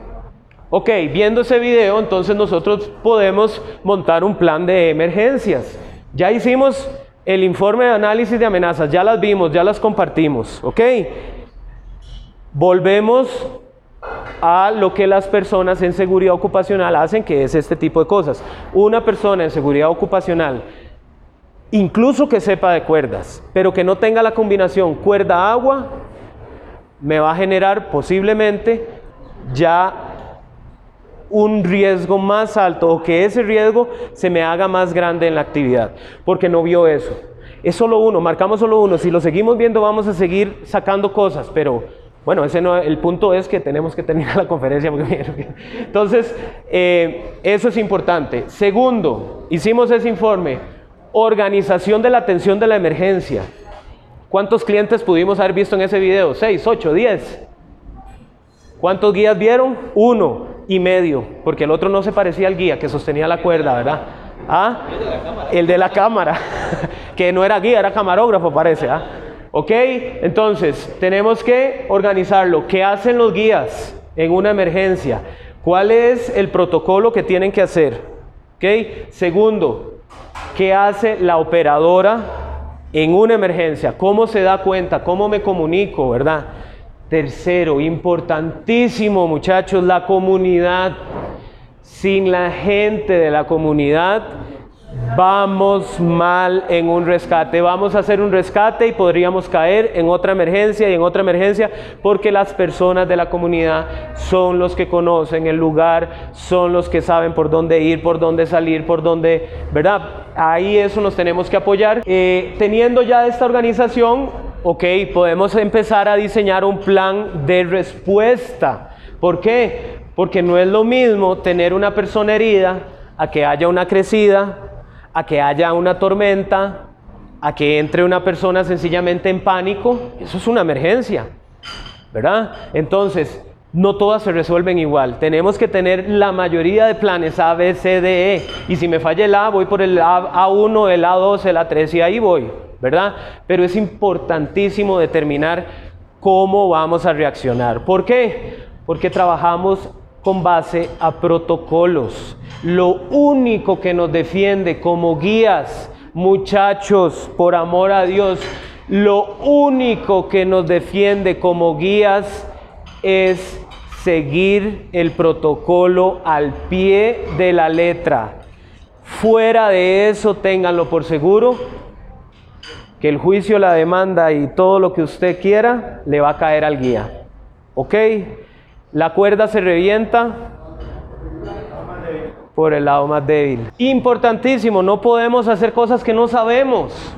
ok, viendo ese video, entonces nosotros podemos montar un plan de emergencias. Ya hicimos el informe de análisis de amenazas, ya las vimos, ya las compartimos, ¿ok? Volvemos a lo que las personas en seguridad ocupacional hacen, que es este tipo de cosas. Una persona en seguridad ocupacional, incluso que sepa de cuerdas, pero que no tenga la combinación cuerda-agua, me va a generar posiblemente ya un riesgo más alto o que ese riesgo se me haga más grande en la actividad, porque no vio eso. Es solo uno, marcamos solo uno. Si lo seguimos viendo vamos a seguir sacando cosas, pero Bueno, ese no, el punto es que tenemos que terminar la conferencia. Entonces, eh, eso es importante. Segundo, hicimos ese informe, organización de la atención de la emergencia. ¿Cuántos clientes pudimos haber visto en ese video? ¿Seis, ocho, diez? ¿Cuántos guías vieron? Uno y medio, porque el otro no se parecía al guía que sostenía la cuerda, ¿verdad? ¿Ah? El de la cámara, que no era guía, era camarógrafo, parece. ¿ah? ¿Ok? Entonces, tenemos que organizarlo. ¿Qué hacen los guías en una emergencia? ¿Cuál es el protocolo que tienen que hacer? ¿Ok? Segundo, ¿qué hace la operadora en una emergencia? ¿Cómo se da cuenta? ¿Cómo me comunico? ¿Verdad? Tercero, importantísimo muchachos, la comunidad. Sin la gente de la comunidad vamos mal en un rescate. Vamos a hacer un rescate y podríamos caer en otra emergencia y en otra emergencia porque las personas de la comunidad son los que conocen el lugar, son los que saben por dónde ir, por dónde salir, por dónde, ¿verdad? Ahí eso nos tenemos que apoyar. Eh, teniendo ya esta organización, ok, podemos empezar a diseñar un plan de respuesta. ¿Por qué? Porque no es lo mismo tener una persona herida a que haya una crecida, a que haya una tormenta, a que entre una persona sencillamente en pánico, eso es una emergencia, ¿verdad? Entonces, no todas se resuelven igual. Tenemos que tener la mayoría de planes A, B, C, D, E. Y si me falla el A, voy por el A, 1 el A2, el A3 y ahí voy, ¿verdad? Pero es importantísimo determinar cómo vamos a reaccionar. ¿Por qué? Porque trabajamos con base a protocolos. Lo único que nos defiende como guías, muchachos, por amor a Dios, lo único que nos defiende como guías es seguir el protocolo al pie de la letra. Fuera de eso, ténganlo por seguro, que el juicio, la demanda y todo lo que usted quiera le va a caer al guía. ¿Ok? La cuerda se revienta por el lado más débil. Importantísimo, no podemos hacer cosas que no sabemos.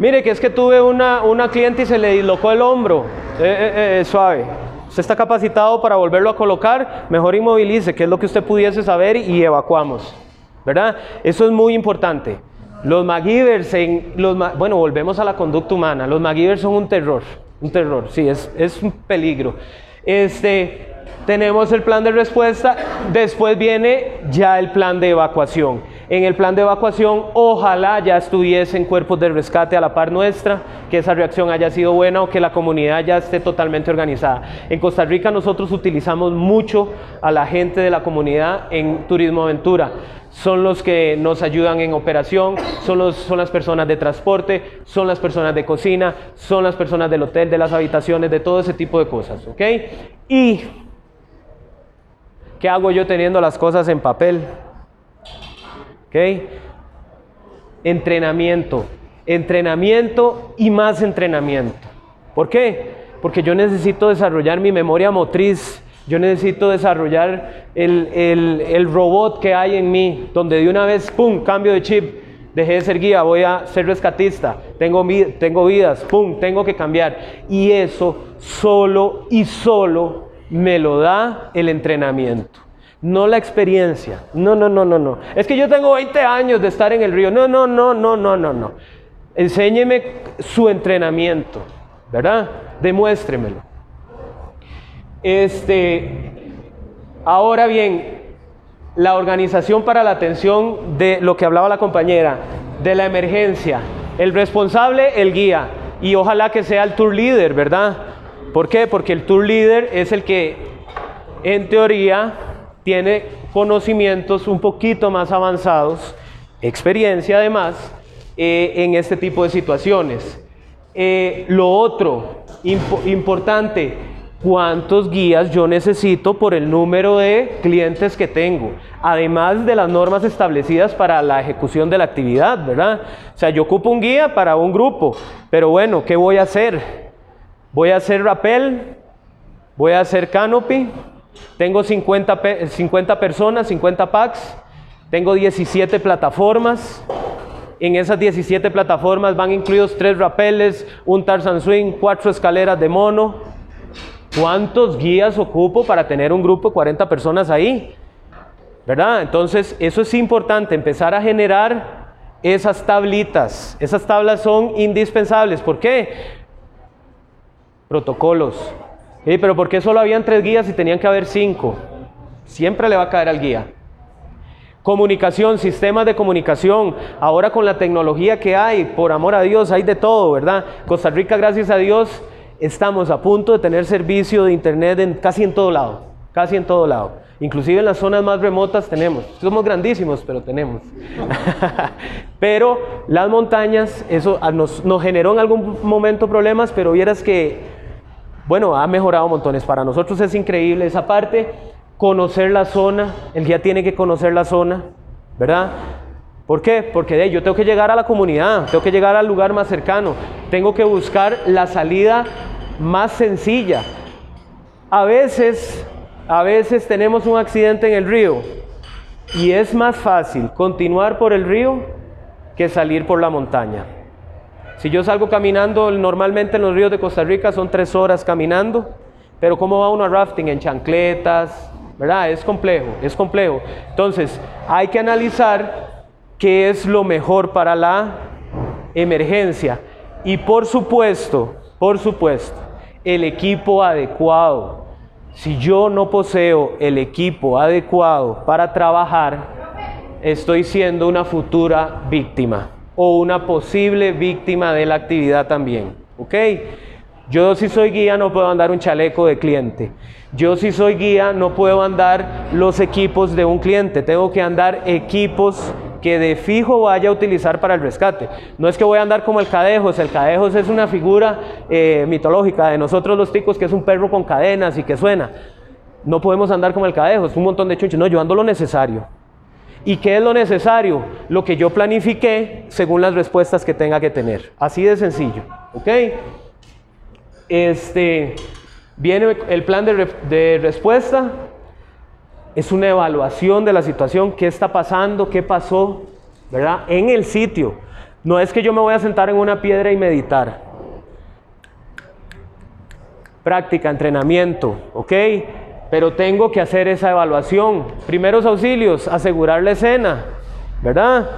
Mire que es que tuve una, una cliente y se le dislocó el hombro. Eh, eh, eh, suave. Usted está capacitado para volverlo a colocar, mejor inmovilice, que es lo que usted pudiese saber y evacuamos. ¿Verdad? Eso es muy importante. Los MacGyvers, bueno, volvemos a la conducta humana. Los MacGyvers son un terror, un terror, sí, es, es un peligro. Este, tenemos el plan de respuesta, después viene ya el plan de evacuación. En el plan de evacuación, ojalá ya estuviesen cuerpos de rescate a la par nuestra, que esa reacción haya sido buena o que la comunidad ya esté totalmente organizada. En Costa Rica nosotros utilizamos mucho a la gente de la comunidad en turismo aventura. Son los que nos ayudan en operación, son, los, son las personas de transporte, son las personas de cocina, son las personas del hotel, de las habitaciones, de todo ese tipo de cosas. ¿ok? Y ¿Qué hago yo teniendo las cosas en papel? ¿Ok? Entrenamiento, entrenamiento y más entrenamiento. ¿Por qué? Porque yo necesito desarrollar mi memoria motriz, yo necesito desarrollar el, el, robot que hay en mí, donde de una vez, ¡pum!, cambio de chip, dejé de ser guía, voy a ser rescatista, tengo, tengo vidas, ¡pum!, tengo que cambiar. Y eso solo y solo me lo da el entrenamiento, no la experiencia. No, no, no, no, no. Es que yo tengo 20 años de estar en el río. No, no, no, no, no, no, no. Enséñeme su entrenamiento, ¿verdad? Demuéstremelo. Este, ahora bien, la organización para la atención de lo que hablaba la compañera, de la emergencia. El responsable, el guía. Y ojalá que sea el tour leader, ¿verdad? ¿Por qué? Porque el tour leader es el que, en teoría, tiene conocimientos un poquito más avanzados, experiencia además, eh, en este tipo de situaciones. Eh, lo otro, importante, cuántos guías yo necesito por el número de clientes que tengo, además de las normas establecidas para la ejecución de la actividad, ¿verdad? O sea, yo ocupo un guía para un grupo, pero bueno, ¿qué voy a hacer? Voy a hacer rappel, voy a hacer canopy, tengo 50, 50 personas, 50 packs, tengo 17 plataformas. En esas 17 plataformas van incluidos 3 rapeles, un Tarzan Swing, 4 escaleras de mono. ¿Cuántos guías ocupo para tener un grupo de 40 personas ahí? ¿Verdad? Entonces, eso es importante, empezar a generar esas tablitas. Esas tablas son indispensables. ¿Por qué? Protocolos. Pero ¿por qué solo habían tres guías y tenían que haber cinco? Siempre le va a caer al guía. Comunicación, sistemas de comunicación. Ahora con la tecnología que hay, por amor a Dios, hay de todo, ¿verdad? Costa Rica, gracias a Dios, estamos a punto de tener servicio de internet en, casi en todo lado, casi en todo lado. Inclusive en las zonas más remotas tenemos. Somos grandísimos, pero tenemos. pero las montañas, eso nos, nos generó en algún momento problemas, pero vieras que, bueno, ha mejorado montones. Para nosotros es increíble esa parte. Conocer la zona, el guía tiene que conocer la zona, ¿verdad? ¿Por qué? Porque de, yo tengo que llegar a la comunidad, tengo que llegar al lugar más cercano, tengo que buscar la salida más sencilla. A veces a veces tenemos un accidente en el río y es más fácil continuar por el río que salir por la montaña. Si yo salgo caminando, normalmente en los ríos de Costa Rica son tres horas caminando, pero ¿cómo va uno a rafting? En chancletas, ¿verdad? Es complejo, es complejo. Entonces, hay que analizar qué es lo mejor para la emergencia. Y por supuesto, por supuesto, el equipo adecuado si yo no poseo el equipo adecuado para trabajar, estoy siendo una futura víctima o una posible víctima de la actividad también. ¿Ok? Yo si soy guía no puedo andar un chaleco de cliente. Yo si soy guía no puedo andar los equipos de un cliente. Tengo que andar equipos que de fijo vaya a utilizar para el rescate. No es que voy a andar como el cadejos, el cadejos es una figura eh, mitológica de nosotros los ticos que es un perro con cadenas y que suena. No podemos andar como el cadejos, un montón de chunches. No, yo ando lo necesario. ¿Y qué es lo necesario? Lo que yo planifiqué según las respuestas que tenga que tener. Así de sencillo. ¿Ok? Este, viene el plan de, de respuesta es una evaluación de la situación, qué está pasando, qué pasó, ¿verdad? En el sitio. No es que yo me voy a sentar en una piedra y meditar. Práctica, entrenamiento, ¿ok? Pero tengo que hacer esa evaluación. Primeros auxilios, asegurar la escena, ¿verdad?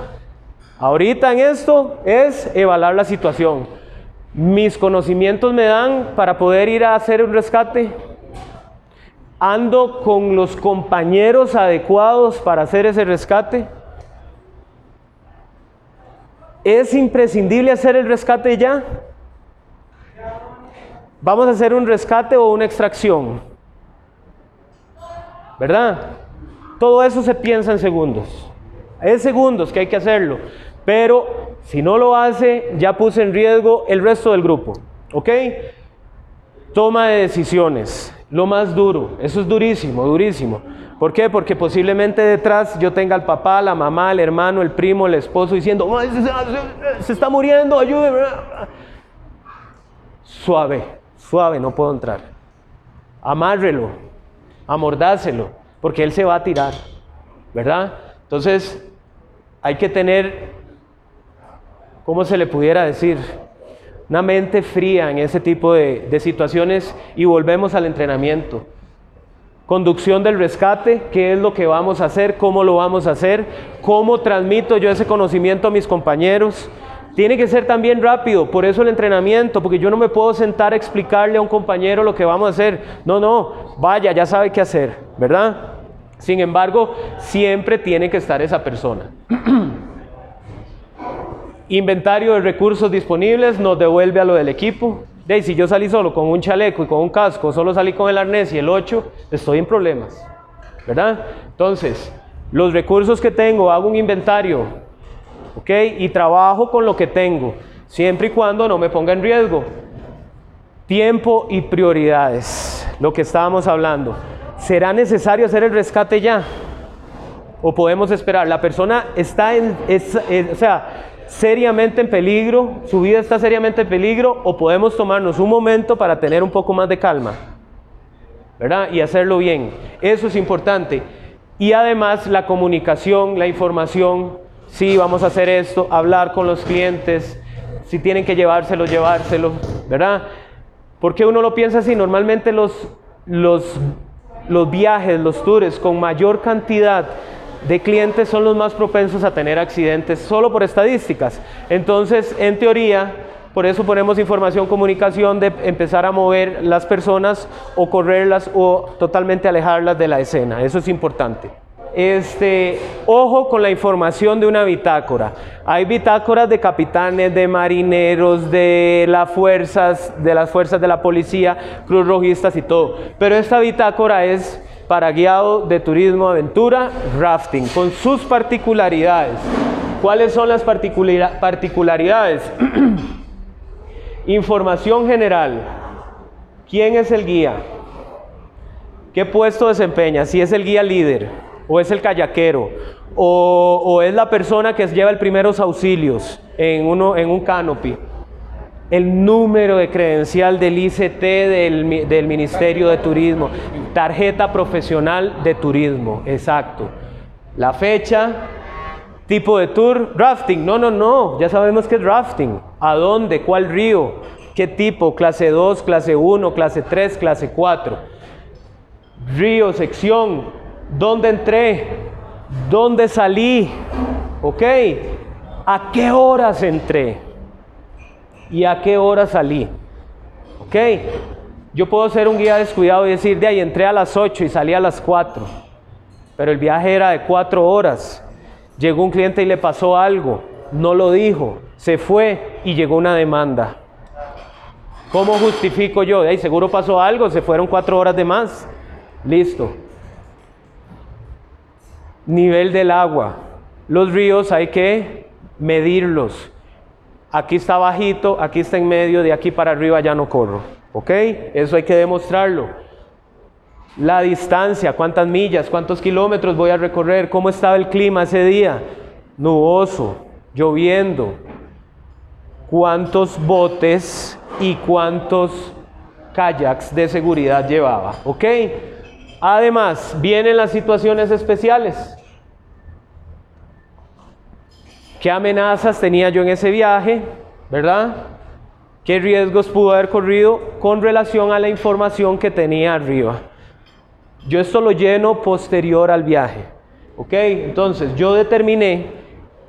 Ahorita en esto es evaluar la situación. Mis conocimientos me dan para poder ir a hacer un rescate, ando con los compañeros adecuados para hacer ese rescate. ¿Es imprescindible hacer el rescate ya? Vamos a hacer un rescate o una extracción. ¿Verdad? Todo eso se piensa en segundos. Es segundos que hay que hacerlo. Pero si no lo hace, ya puse en riesgo el resto del grupo. ¿Ok? Toma de decisiones lo más duro. Eso es durísimo, durísimo. ¿Por qué? Porque posiblemente detrás yo tenga al papá, la mamá, el hermano, el primo, el esposo diciendo, se está muriendo, ayúdeme. Suave, suave, no puedo entrar. Amárrelo, amordácelo, porque él se va a tirar, ¿verdad? Entonces, hay que tener, ¿cómo se le pudiera decir? Una mente fría en ese tipo de, situaciones y volvemos al entrenamiento. Conducción del rescate, qué es lo que vamos a hacer, cómo lo vamos a hacer, cómo transmito yo ese conocimiento a mis compañeros. Tiene que ser también rápido, por eso el entrenamiento, porque yo no me puedo sentar a explicarle a un compañero lo que vamos a hacer. No, no, vaya, ya sabe qué hacer, ¿verdad? Sin embargo, siempre tiene que estar esa persona. Inventario de recursos disponibles nos devuelve a lo del equipo. De si yo salí solo con un chaleco y con un casco, solo salí con el arnés y el 8, estoy en problemas. ¿Verdad? Entonces, los recursos que tengo, hago un inventario. ¿Ok? Y trabajo con lo que tengo, siempre y cuando no me ponga en riesgo. Tiempo y prioridades, lo que estábamos hablando. ¿Será necesario hacer el rescate ya? ¿O podemos esperar? La persona está en, o sea, seriamente en peligro, su vida está seriamente en peligro, o podemos tomarnos un momento para tener un poco más de calma, ¿verdad? Y hacerlo bien. Eso es importante. Y además la comunicación, la información, sí, vamos a hacer esto, hablar con los clientes, si tienen que llevárselo, llevárselo, ¿verdad? ¿Por qué uno lo piensa así? Normalmente los, los, los viajes, los tours con mayor cantidad de clientes son los más propensos a tener accidentes solo por estadísticas. Entonces, en teoría, por eso ponemos información, comunicación de empezar a mover las personas o correrlas o totalmente alejarlas de la escena. Eso es importante. Este, ojo con la información de una bitácora. Hay bitácoras de capitanes, de marineros, de las fuerzas, de las fuerzas de la policía, cruz rojistas y todo. Pero esta bitácora es para guiado de turismo aventura, rafting, con sus particularidades. ¿Cuáles son las particularidades? Información general. ¿Quién es el guía? ¿Qué puesto desempeña? Si es el guía líder, o es el kayaquero, o, es la persona que lleva el primeros auxilios en, un canopy. El número de credencial del ICT del, Ministerio de Turismo, tarjeta profesional de turismo, exacto. La fecha, tipo de tour, rafting. No, no, no, ya sabemos que es rafting. ¿A dónde? ¿Cuál río? ¿Qué tipo? Clase 2, clase 1, clase 3, clase 4. Río, sección. ¿Dónde entré? ¿Dónde salí? ¿Ok? ¿A qué horas entré? ¿Y a qué hora salí? ¿Ok? Yo puedo ser un guía descuidado y decir, de ahí entré a las 8 y salí a las 4. Pero el viaje era de 4 horas. Llegó un cliente y le pasó algo. No lo dijo. Se fue y llegó una demanda. ¿Cómo justifico yo? De ahí seguro pasó algo. Se fueron 4 horas de más. Listo. Nivel del agua. Los ríos hay que medirlos. Aquí está bajito, aquí está en medio, de aquí para arriba ya no corro. ¿Ok? Eso hay que demostrarlo. La distancia, cuántas millas, cuántos kilómetros voy a recorrer, cómo estaba el clima ese día. Nuboso, lloviendo. Cuántos botes y cuántos kayaks de seguridad llevaba. ¿Ok? Además, vienen las situaciones especiales. ¿Qué amenazas tenía yo en ese viaje? ¿Verdad? ¿Qué riesgos pudo haber corrido con relación a la información que tenía arriba? Yo esto lo lleno posterior al viaje. ¿Ok? Entonces yo determiné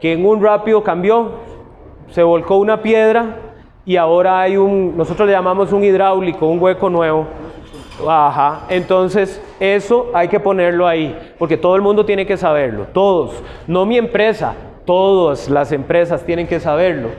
que en un rápido cambió, se volcó una piedra y ahora hay un, nosotros le llamamos un hidráulico, un hueco nuevo. Ajá. Entonces eso hay que ponerlo ahí, porque todo el mundo tiene que saberlo, todos. No mi empresa, todas las empresas tienen que saberlo.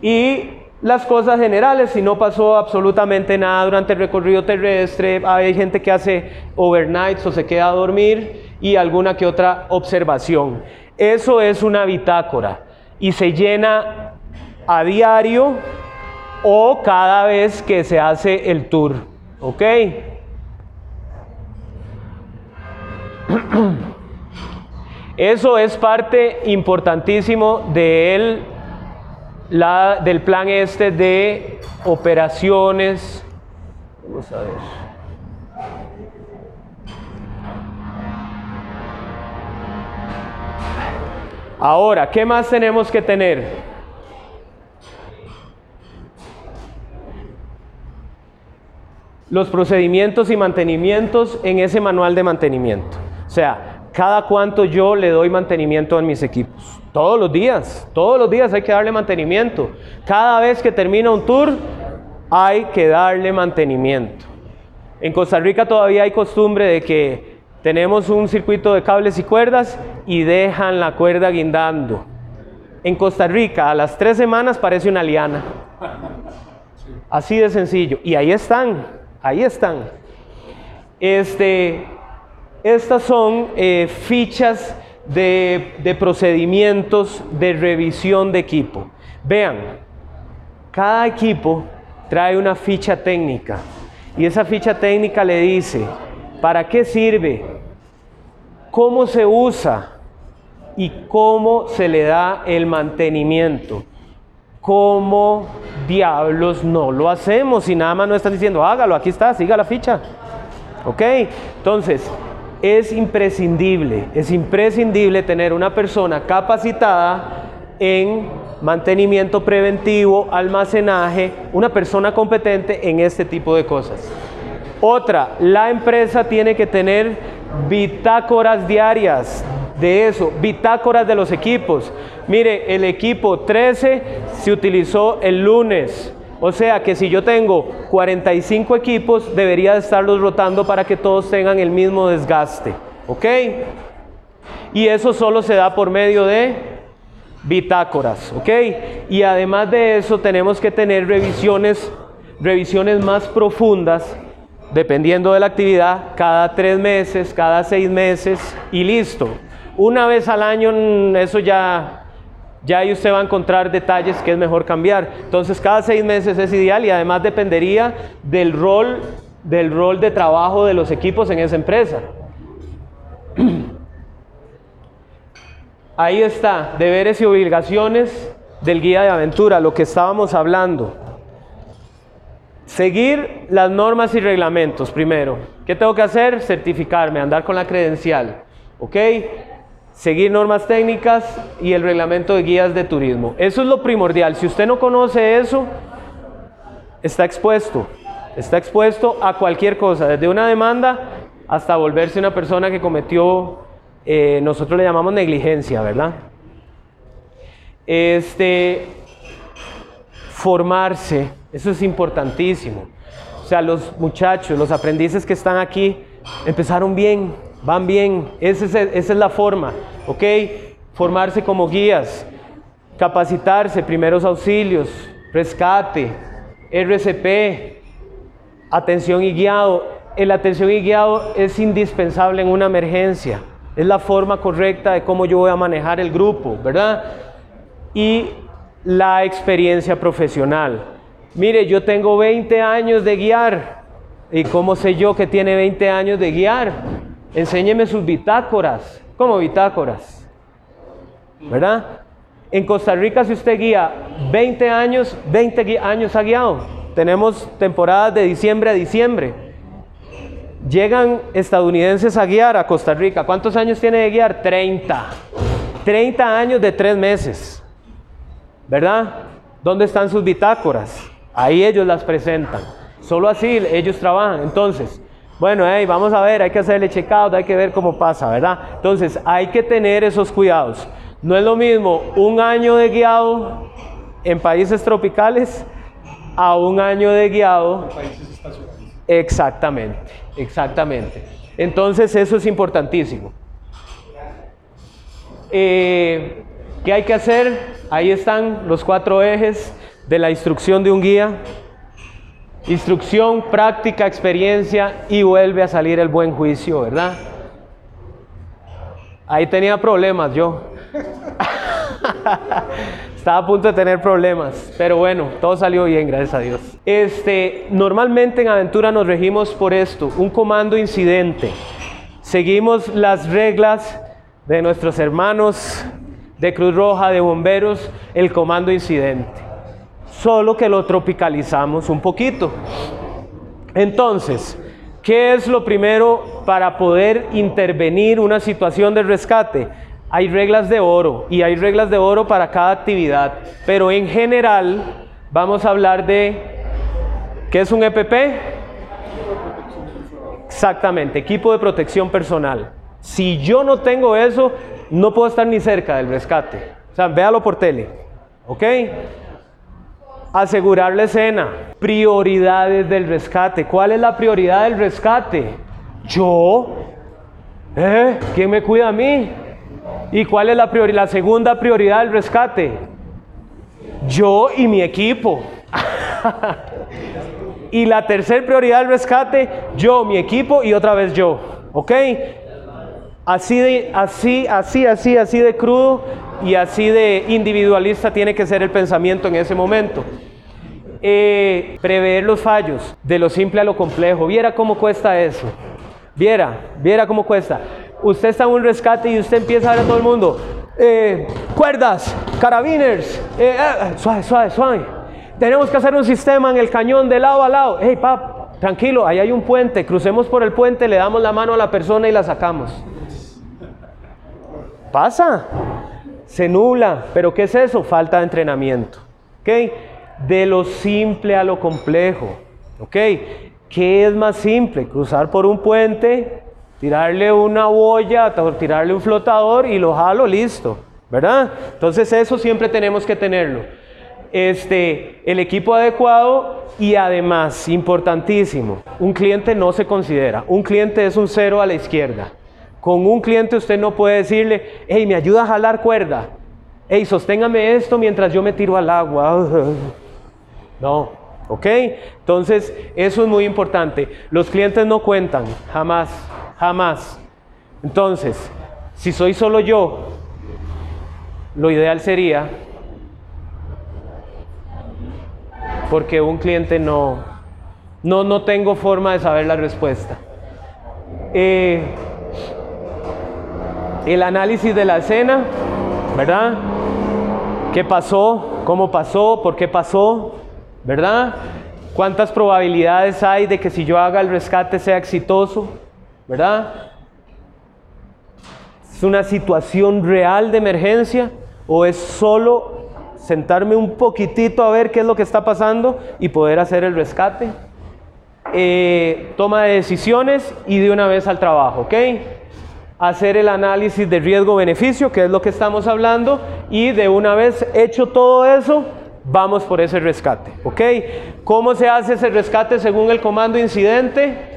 Y las cosas generales, si no pasó absolutamente nada durante el recorrido terrestre, hay gente que hace overnights o se queda a dormir y alguna que otra observación. Eso es una bitácora y se llena a diario o cada vez que se hace el tour. ¿Ok? Eso es parte importantísimo de él del plan este de operaciones. Vamos a ver. Ahora, ¿qué más tenemos que tener? Los procedimientos y mantenimientos en ese manual de mantenimiento. O sea, cada cuánto yo le doy mantenimiento a mis equipos. Todos los días, todos los días hay que darle mantenimiento. Cada vez que termina un tour, hay que darle mantenimiento. En Costa Rica todavía hay costumbre de que tenemos un circuito de cables y cuerdas y dejan la cuerda guindando. En Costa Rica a las tres semanas parece una liana. Así de sencillo. Y ahí están, ahí están. Este, estas son eh, fichas de, procedimientos de revisión de equipo. Vean, cada equipo trae una ficha técnica y esa ficha técnica le dice para qué sirve, cómo se usa y cómo se le da el mantenimiento. ¿Cómo diablos no lo hacemos? Si nada más no están diciendo, hágalo, aquí está, siga la ficha. ¿Ok? Entonces, es imprescindible, es imprescindible tener una persona capacitada en mantenimiento preventivo, almacenaje, una persona competente en este tipo de cosas. Otra, la empresa tiene que tener bitácoras diarias de eso, bitácoras de los equipos. Mire, el equipo 13 se utilizó el lunes. O sea que si yo tengo 45 equipos, debería estarlos rotando para que todos tengan el mismo desgaste. ¿Ok? Y eso solo se da por medio de bitácoras. ¿Ok? Y además de eso tenemos que tener revisiones, revisiones más profundas dependiendo de la actividad, cada tres meses, cada seis meses y listo. Una vez al año, mm, eso ya, ya ahí usted va a encontrar detalles que es mejor cambiar. Entonces, cada seis meses es ideal y además dependería del rol, del rol de trabajo de los equipos en esa empresa. Ahí está, deberes y obligaciones del guía de aventura, lo que estábamos hablando. Seguir las normas y reglamentos primero. ¿Qué tengo que hacer? Certificarme, andar con la credencial. ¿Ok? Seguir normas técnicas y el reglamento de guías de turismo. Eso es lo primordial. Si usted no conoce eso, está expuesto. Está expuesto a cualquier cosa, desde una demanda hasta volverse una persona que cometió, eh, nosotros le llamamos negligencia, ¿verdad? Este, formarse, eso es importantísimo. O sea, los muchachos, los aprendices que están aquí, empezaron bien, van bien. Esa es, la forma, ¿ok? Formarse como guías, capacitarse, primeros auxilios, rescate, RCP, atención y guiado. El atención y guiado es indispensable en una emergencia. Es la forma correcta de cómo yo voy a manejar el grupo, ¿verdad? Y la experiencia profesional. Mire, yo tengo 20 años de guiar. ¿Y cómo sé yo que tiene 20 años de guiar? Enséñeme sus bitácoras. ¿Cómo bitácoras? ¿Verdad? En Costa Rica, si usted guía 20 años, 20 años ha guiado. Tenemos temporadas de diciembre a diciembre. Llegan estadounidenses a guiar a Costa Rica. ¿Cuántos años tiene de guiar? 30. 30 años de 3 meses. ¿Verdad? ¿Dónde están sus bitácoras? Ahí ellos las presentan. Solo así ellos trabajan. Entonces, bueno, vamos a ver, hay que hacerle checkout, hay que ver cómo pasa, ¿verdad? Entonces, hay que tener esos cuidados. No es lo mismo un año de guiado en países tropicales a un año de guiado en países estacionales. Exactamente, exactamente. Entonces, eso es importantísimo. Eh, ¿Qué hay que hacer? Ahí están los cuatro ejes de la instrucción de un guía. Instrucción, práctica, experiencia y vuelve a salir el buen juicio, ¿verdad? Ahí tenía problemas yo. Estaba a punto de tener problemas, pero bueno, todo salió bien, gracias a Dios. Este, normalmente en aventura nos regimos por esto, un comando incidente. Seguimos las reglas de nuestros hermanos de Cruz Roja, de bomberos, el comando incidente solo que lo tropicalizamos un poquito. Entonces, ¿qué es lo primero para poder intervenir una situación de rescate? Hay reglas de oro y hay reglas de oro para cada actividad, pero en general vamos a hablar de ¿qué es un EPP? Exactamente, equipo de protección personal. Si yo no tengo eso, no puedo estar ni cerca del rescate. O sea, véalo por tele. ¿Ok? Asegurar la escena. Prioridades del rescate. ¿Cuál es la prioridad del rescate? Yo. ¿Eh? ¿Quién me cuida a mí? ¿Y cuál es la, la segunda prioridad del rescate? Yo y mi equipo. y la tercera prioridad del rescate, yo, mi equipo y otra vez yo. ¿Ok? Así de, así, así, así, así de crudo y así de individualista tiene que ser el pensamiento en ese momento. Eh, prever los fallos, de lo simple a lo complejo. Viera cómo cuesta eso. Viera, viera cómo cuesta. Usted está en un rescate y usted empieza a ver a todo el mundo. Eh, cuerdas, carabiners, eh, suave, suave, suave. Tenemos que hacer un sistema en el cañón de lado a lado. Hey, pap, tranquilo, ahí hay un puente. Crucemos por el puente, le damos la mano a la persona y la sacamos. Pasa. Se nubla, pero ¿qué es eso? Falta de entrenamiento. ¿Ok? De lo simple a lo complejo. ¿Ok? ¿Qué es más simple? Cruzar por un puente, tirarle una boya, tirarle un flotador y lo jalo, listo. ¿Verdad? Entonces eso siempre tenemos que tenerlo. Este, el equipo adecuado y además, importantísimo, un cliente no se considera. Un cliente es un cero a la izquierda. Con un cliente usted no puede decirle, hey, me ayuda a jalar cuerda. Hey, sosténgame esto mientras yo me tiro al agua. No, ¿ok? Entonces, eso es muy importante. Los clientes no cuentan, jamás, jamás. Entonces, si soy solo yo, lo ideal sería, porque un cliente no, no, no tengo forma de saber la respuesta. Eh, el análisis de la escena, ¿verdad? ¿Qué pasó? ¿Cómo pasó? ¿Por qué pasó? ¿Verdad? ¿Cuántas probabilidades hay de que si yo haga el rescate sea exitoso? ¿Verdad? ¿Es una situación real de emergencia o es solo sentarme un poquitito a ver qué es lo que está pasando y poder hacer el rescate? Eh, toma de decisiones y de una vez al trabajo, ¿ok? Hacer el análisis de riesgo-beneficio, que es lo que estamos hablando, y de una vez hecho todo eso, vamos por ese rescate, ¿ok? ¿Cómo se hace ese rescate según el comando incidente?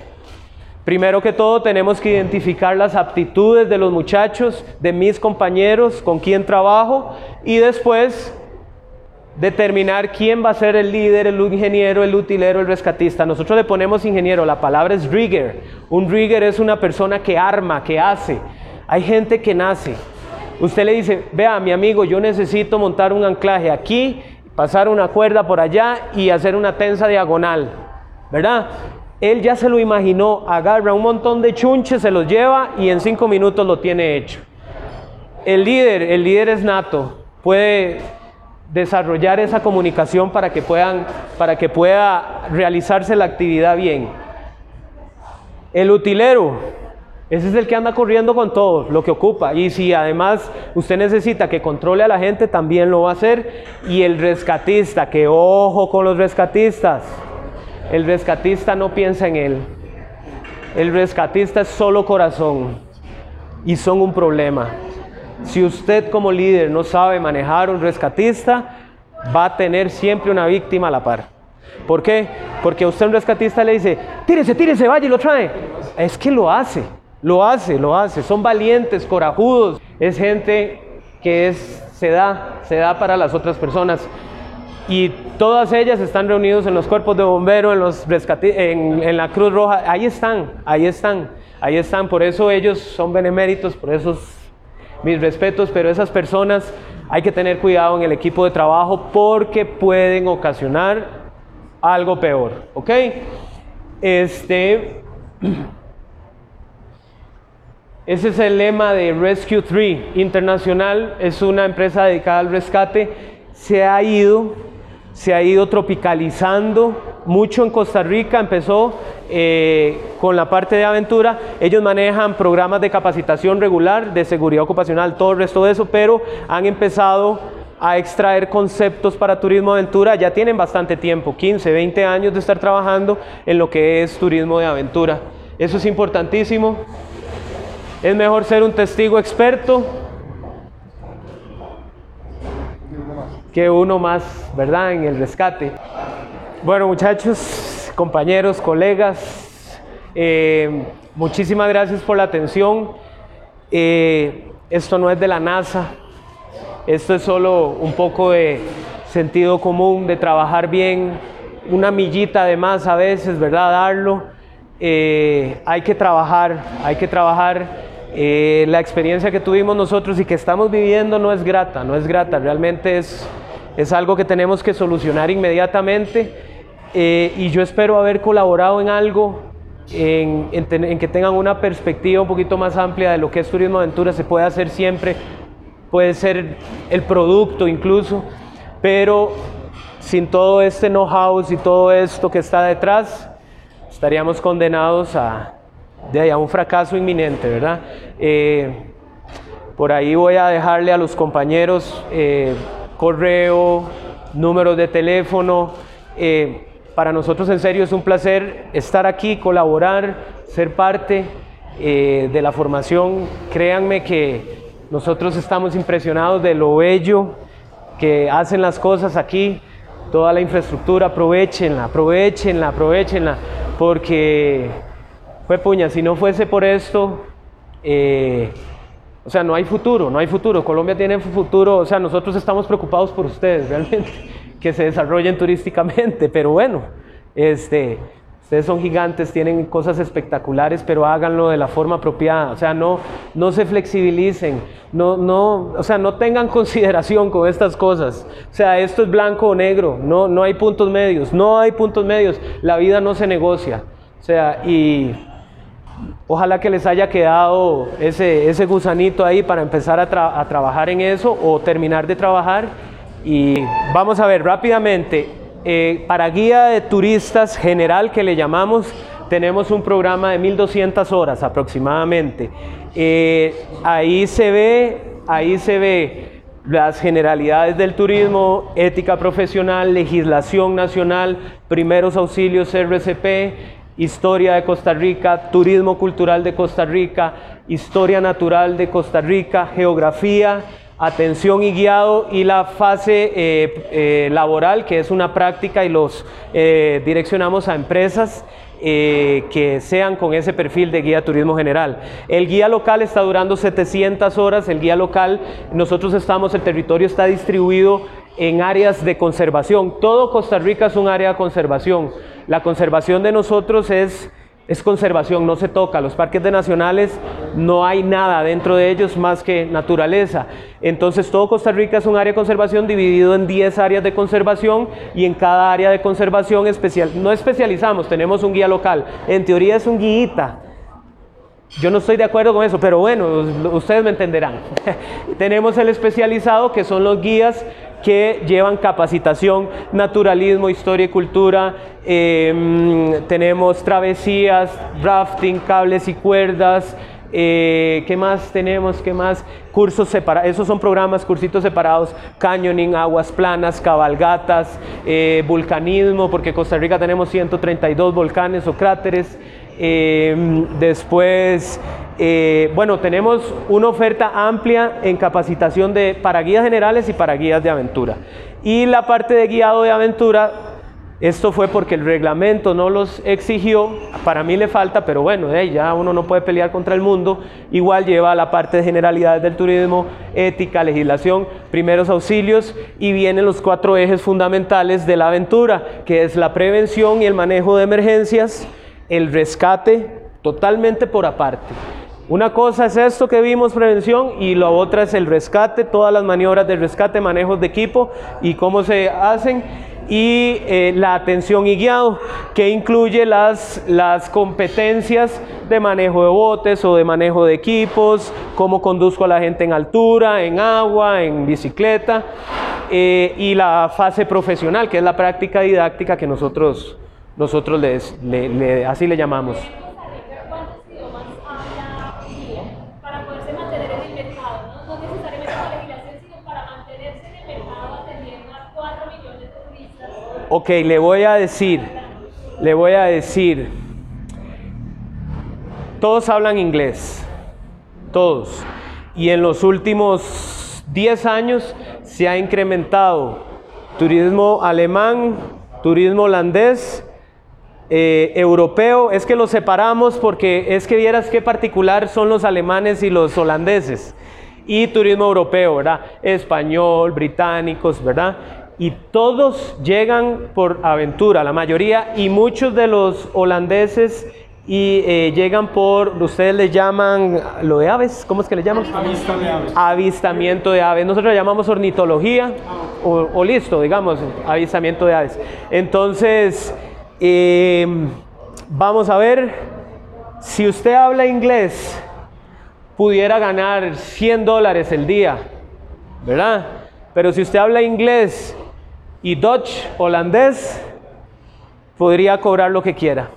Primero que todo tenemos que identificar las aptitudes de los muchachos, de mis compañeros, con quien trabajo, y después determinar quién va a ser el líder, el ingeniero, el utilero, el rescatista. Nosotros le ponemos ingeniero, la palabra es rigger. Un rigger es una persona que arma, que hace. Hay gente que nace. Usted le dice, vea mi amigo, yo necesito montar un anclaje aquí, pasar una cuerda por allá y hacer una tensa diagonal, ¿verdad? Él ya se lo imaginó, agarra un montón de chunches, se los lleva y en cinco minutos lo tiene hecho. El líder, el líder es nato, puede desarrollar esa comunicación para que, puedan, para que pueda realizarse la actividad bien. El utilero, ese es el que anda corriendo con todo, lo que ocupa. Y si además usted necesita que controle a la gente, también lo va a hacer. Y el rescatista, que ojo con los rescatistas. El rescatista no piensa en él. El rescatista es solo corazón. Y son un problema. Si usted como líder no sabe manejar un rescatista, va a tener siempre una víctima a la par. ¿Por qué? Porque usted un rescatista le dice, tírese, tírese, vaya y lo trae. Es que lo hace, lo hace, lo hace. Son valientes, corajudos. Es gente que es, se da, se da para las otras personas. Y todas ellas están reunidas en los cuerpos de bomberos, en, en, en la Cruz Roja. Ahí están, ahí están, ahí están. Por eso ellos son beneméritos, por eso mis respetos, pero esas personas hay que tener cuidado en el equipo de trabajo porque pueden ocasionar algo peor, ¿ok? Este, ese es el lema de Rescue 3 Internacional, es una empresa dedicada al rescate, se ha ido se ha ido tropicalizando mucho en Costa Rica, empezó eh, con la parte de aventura, ellos manejan programas de capacitación regular, de seguridad ocupacional, todo el resto de eso, pero han empezado a extraer conceptos para turismo aventura, ya tienen bastante tiempo, 15, 20 años de estar trabajando en lo que es turismo de aventura. Eso es importantísimo. Es mejor ser un testigo experto que uno más, ¿verdad? En el rescate. Bueno, muchachos, compañeros, colegas, eh, muchísimas gracias por la atención. Eh, esto no es de la NASA, esto es solo un poco de sentido común, de trabajar bien, una millita de más a veces, ¿verdad? Darlo. Eh, hay que trabajar, hay que trabajar. La experiencia que tuvimos nosotros y que estamos viviendo no es grata, no es grata, realmente es es algo que tenemos que solucionar inmediatamente. Eh, y yo espero haber colaborado en algo, en, que tengan una perspectiva un poquito más amplia de lo que es turismo aventura, se puede hacer siempre, puede ser el producto incluso, pero sin todo este know-how y todo esto que está detrás, estaríamos condenados a, de a un fracaso inminente, ¿verdad? Eh, Por ahí voy a dejarle a los compañeros eh, correo, números de teléfono. Eh, para nosotros en serio es un placer estar aquí, colaborar, ser parte de la formación. Créanme que nosotros estamos impresionados de lo bello que hacen las cosas aquí, toda la infraestructura, aprovechenla, aprovechenla, aprovechenla, porque fue puña, si no fuese por esto, eh, o sea, no hay futuro, no hay futuro. Colombia tiene futuro, o sea, nosotros estamos preocupados por ustedes, realmente, que se desarrollen turísticamente, pero bueno, este, Ustedes son gigantes, tienen cosas espectaculares, pero háganlo de la forma apropiada. O sea, no, no se flexibilicen, no, no, o sea, no tengan consideración con estas cosas. O sea, esto es blanco o negro, no, no hay puntos medios, no hay puntos medios. La vida no se negocia. O sea, y ojalá que les haya quedado ese, ese gusanito ahí para empezar a, trabajar en eso o terminar de trabajar. Y vamos a ver rápidamente eh, para guía de turistas general que le llamamos, tenemos un programa de 1200 horas aproximadamente. Eh, ahí se ve, ahí se ve las generalidades del turismo, ética profesional, legislación nacional, primeros auxilios RCP, historia de Costa Rica, turismo cultural de Costa Rica, historia natural de Costa Rica, geografía, atención y guiado y la fase eh, eh, laboral, que es una práctica y los eh, direccionamos a empresas que sean con ese perfil de guía turismo general. El guía local está durando 700 horas, el guía local, nosotros estamos, el territorio está distribuido en áreas de conservación. Todo Costa Rica es un área de conservación. La conservación de nosotros es es conservación, no se toca. Los parques de nacionales no hay nada dentro de ellos más que naturaleza. Entonces todo Costa Rica es un área de conservación dividido en 10 áreas de conservación y en cada área de conservación especial, no especializamos, tenemos un guía local. En teoría es un guíita. Yo no estoy de acuerdo con eso, pero bueno, ustedes me entenderán. tenemos el especializado que son los guías que llevan capacitación, naturalismo, historia y cultura. Em, tenemos travesías, rafting, cables y cuerdas. Eh, ¿Qué más tenemos? ¿Qué más? Cursos separados, esos son programas, cursitos separados, canyoning, aguas planas, cabalgatas, eh, vulcanismo, porque en Costa Rica tenemos 132 volcanes o cráteres. Em, después eh, bueno, tenemos una oferta amplia en capacitación de, para guías generales y para guías de aventura. Y la parte de guiado de aventura, esto fue porque el reglamento no los exigió, para mí le falta, pero bueno, ya uno no puede pelear contra el mundo, igual lleva la parte de generalidades del turismo, ética, legislación, primeros auxilios y vienen los cuatro ejes fundamentales de la aventura, que es la prevención y el manejo de emergencias, el rescate, totalmente por aparte. Una cosa es esto que vimos, prevención, y la otra es el rescate, todas las maniobras de rescate, manejos de equipo y cómo se hacen, y eh, la atención y guiado, que incluye las, las competencias de manejo de botes o de manejo de equipos, cómo conduzco a la gente en altura, en agua, en bicicleta, eh, y la fase profesional, que es la práctica didáctica que nosotros, nosotros les, así le llamamos. Ok, le voy a decir, le voy a decir, todos hablan inglés, todos. Y en los últimos 10 años se ha incrementado turismo alemán, turismo holandés, eh, europeo. Es que los separamos porque es que vieras qué particular son los alemanes y los holandeses. Y turismo europeo, ¿verdad? Español, británicos, ¿verdad? y todos llegan por aventura, la mayoría, y muchos de los holandeses y eh, llegan por, ustedes le llaman, lo de aves, ¿cómo es que le llaman? Avistamiento de aves. Avistamiento de aves. Nosotros le llamamos ornitología, o, listo, digamos, avistamiento de aves. Entonces, em, vamos a ver, si usted habla inglés, pudiera ganar 100 dólares el día, ¿verdad? Pero si usted habla inglés y Dutch holandés podría cobrar lo que quiera.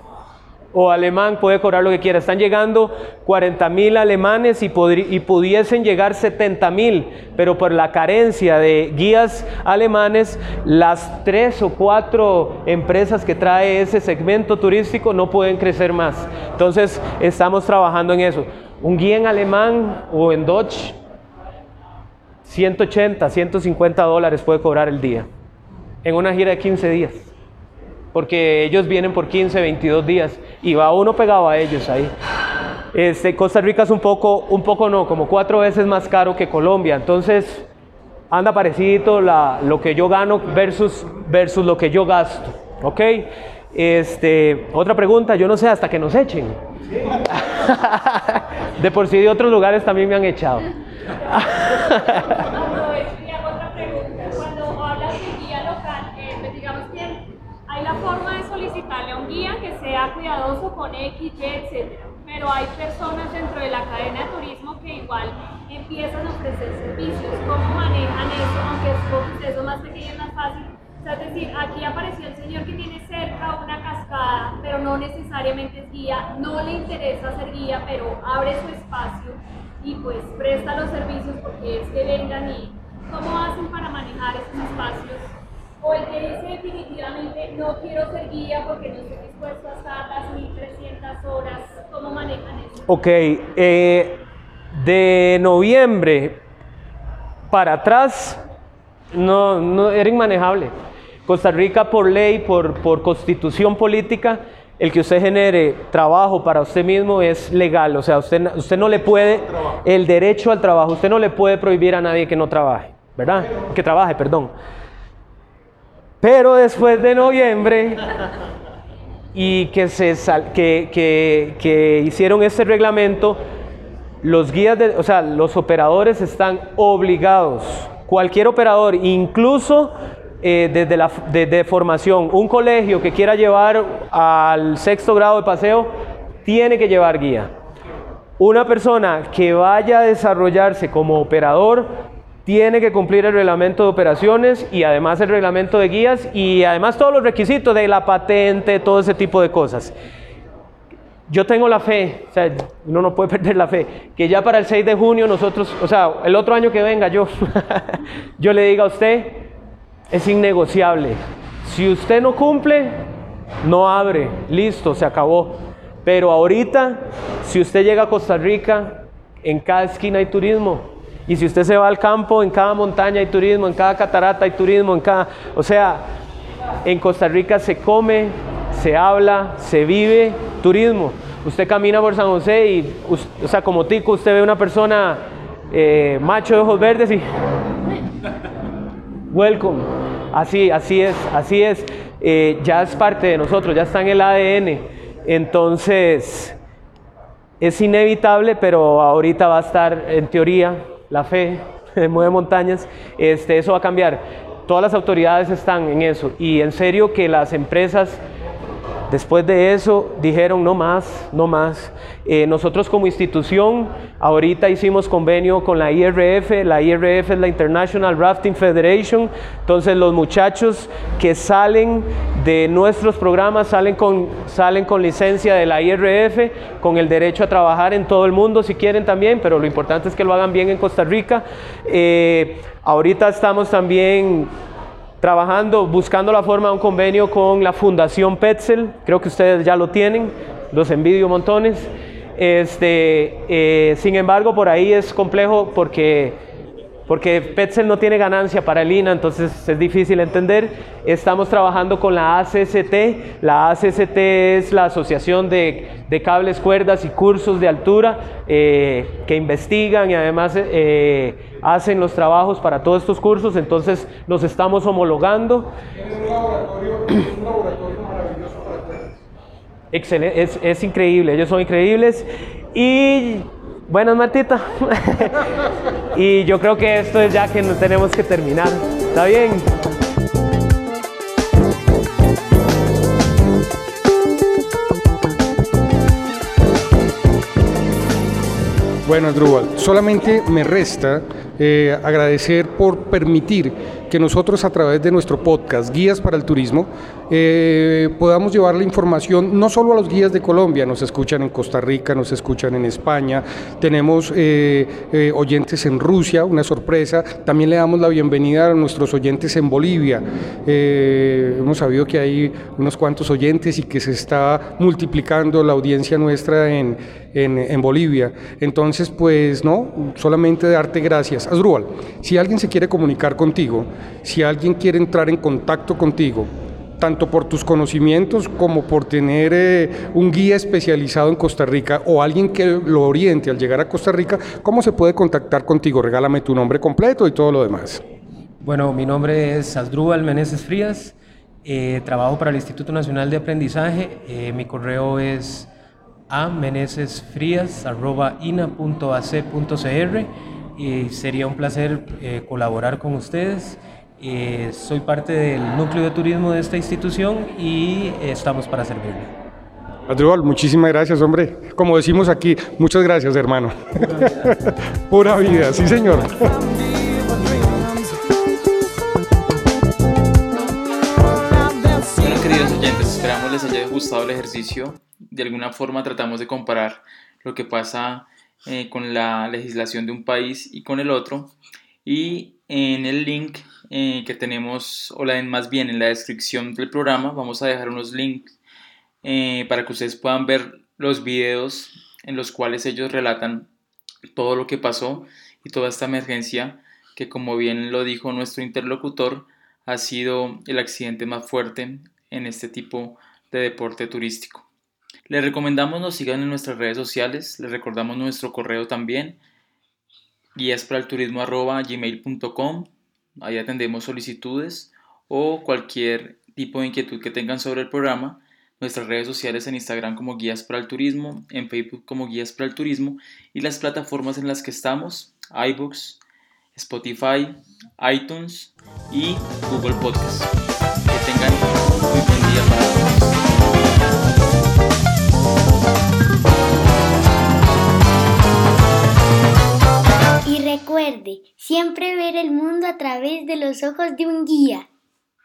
O alemán puede cobrar lo que quiera. Están llegando 40 mil alemanes y, pudiesen llegar 70 mil, pero por la carencia de guías alemanes, las tres o cuatro empresas que trae ese segmento turístico no pueden crecer más. Entonces estamos trabajando en eso. Un guía en alemán o en Dutch, 180, 150 dólares puede cobrar el día, en una gira de 15 días porque ellos vienen por 15, 22 días y va uno pegado a ellos ahí. Este, Costa Rica es un poco, un poco no, como cuatro veces más caro que Colombia, entonces anda parecido la, lo que yo gano versus, versus lo que yo gasto, ¿ok? Este, otra pregunta, yo no sé hasta que nos echen. de por sí de otros lugares también me han echado. la forma de solicitarle a un guía que cuidadoso con X, Y. Pero hay personas dentro de la cadena de turismo que igual empiezan a ofrecer servicios. ¿Cómo manejan eso? Aunque es eso más pequeño es más fácil. Es decir, aquí apareció el señor que tiene cerca una cascada, pero no necesariamente es guía, no le interesa ser guía, pero abre su espacio y pues presta los servicios porque es que vengan y cómo hacen para manejar esos espacios o el que dice definitivamente no quiero ser guía porque no estoy dispuesto a estar las 1300 horas, ¿cómo manejan eso? Ok, eh, de noviembre para atrás no, no era inmanejable. Costa Rica por ley, por, por constitución política, el que usted genere trabajo para usted mismo es legal, o sea, usted, usted no le puede, el derecho al trabajo, usted no le puede prohibir a nadie que no trabaje, ¿verdad? Que trabaje, perdón. Pero después de noviembre y que, se que, que, hicieron este reglamento, los guías, de, o sea, los operadores están obligados, cualquier operador, incluso eh, desde la de formación, un colegio que quiera llevar al sexto grado de paseo, tiene que llevar guía. Una persona que vaya a desarrollarse como operador tiene que cumplir el reglamento de operaciones y además el reglamento de guías y además todos los requisitos de la patente, todo ese tipo de cosas. Yo tengo la fe, o sea, uno no puede perder la fe, que ya para el 6 de junio nosotros, o sea, el otro año que venga yo, yo le diga a usted, es innegociable. Si usted no cumple, no abre, listo, se acabó. Pero ahorita, si usted llega a Costa Rica, en cada esquina hay turismo. Y si usted se va al campo, en cada montaña hay turismo, en cada catarata hay turismo, en cada... O sea, en Costa Rica se come, se habla, se vive turismo. Usted camina por San José y, o sea, como tico, usted ve una persona eh, macho de ojos verdes y... Welcome. Así, así es, así es. Eh, ya es parte de nosotros, ya está en el ADN. Entonces, es inevitable, pero ahorita va a estar en teoría la fe mueve montañas, este, eso va a cambiar. Todas las autoridades están en eso y en serio que las empresas Después de eso dijeron no más, no más. Eh, nosotros como institución ahorita hicimos convenio con la IRF, la IRF es la International Rafting Federation, entonces los muchachos que salen de nuestros programas salen con, salen con licencia de la IRF, con el derecho a trabajar en todo el mundo si quieren también, pero lo importante es que lo hagan bien en Costa Rica. Eh, ahorita estamos también trabajando, buscando la forma de un convenio con la Fundación Petzel, creo que ustedes ya lo tienen, los envidio montones. Este, eh, sin embargo, por ahí es complejo porque porque Petzel no tiene ganancia para el INA, entonces es difícil entender. Estamos trabajando con la ACCT, la ACCT es la Asociación de, Cables, Cuerdas y Cursos de Altura eh, que investigan y además eh, hacen los trabajos para todos estos cursos, entonces nos estamos homologando. Excelente, es, increíble, ellos son increíbles y Buenas, Martita. y yo creo que esto es ya que no tenemos que terminar. ¿Está bien? Bueno, Drubal, solamente me resta eh, agradecer por permitir que nosotros a través de nuestro podcast Guías para el Turismo eh, podamos llevar la información no solo a los guías de Colombia, nos escuchan en Costa Rica, nos escuchan en España, tenemos eh, oyentes en Rusia, una sorpresa, también le damos la bienvenida a nuestros oyentes en Bolivia, hemos sabido que hay unos cuantos oyentes y que se está multiplicando la audiencia nuestra en, en, Bolivia, entonces pues no, solamente darte gracias. Asdrúbal, si alguien se quiere comunicar contigo, si alguien quiere entrar en contacto contigo, tanto por tus conocimientos como por tener eh, un guía especializado en Costa Rica o alguien que lo oriente al llegar a Costa Rica, ¿cómo se puede contactar contigo? Regálame tu nombre completo y todo lo demás. Bueno, mi nombre es Asdrúbal Meneses Frías, eh, trabajo para el Instituto Nacional de Aprendizaje, eh, mi correo es a menesesfrías.ina.ac.cr y sería un placer colaborar con ustedes eh, soy parte del núcleo de turismo de esta institución y estamos para servirle. Adriol, muchísimas gracias, hombre. Como decimos aquí, muchas gracias, hermano. Pura vida, sí, señor. Bueno, queridos oyentes, esperamos les haya gustado el ejercicio. De alguna forma tratamos de comparar lo que pasa eh, con la legislación de un país y con el otro. Y en el link eh, que tenemos, o la, más bien en la descripción del programa, vamos a dejar unos links eh, para que ustedes puedan ver los videos en los cuales ellos relatan todo lo que pasó y toda esta emergencia que como bien lo dijo nuestro interlocutor ha sido el accidente más fuerte en este tipo de deporte turístico. Les recomendamos nos sigan en nuestras redes sociales, les recordamos nuestro correo también, guías para el gmail.com Ahí atendemos solicitudes o cualquier tipo de inquietud que tengan sobre el programa. Nuestras redes sociales en Instagram como Guías para el Turismo, en Facebook como Guías para el Turismo y las plataformas en las que estamos, iBooks, Spotify, iTunes y Google Podcast. Que tengan un muy buen día para Y recuerde, siempre ver el mundo a través de los ojos de un guía.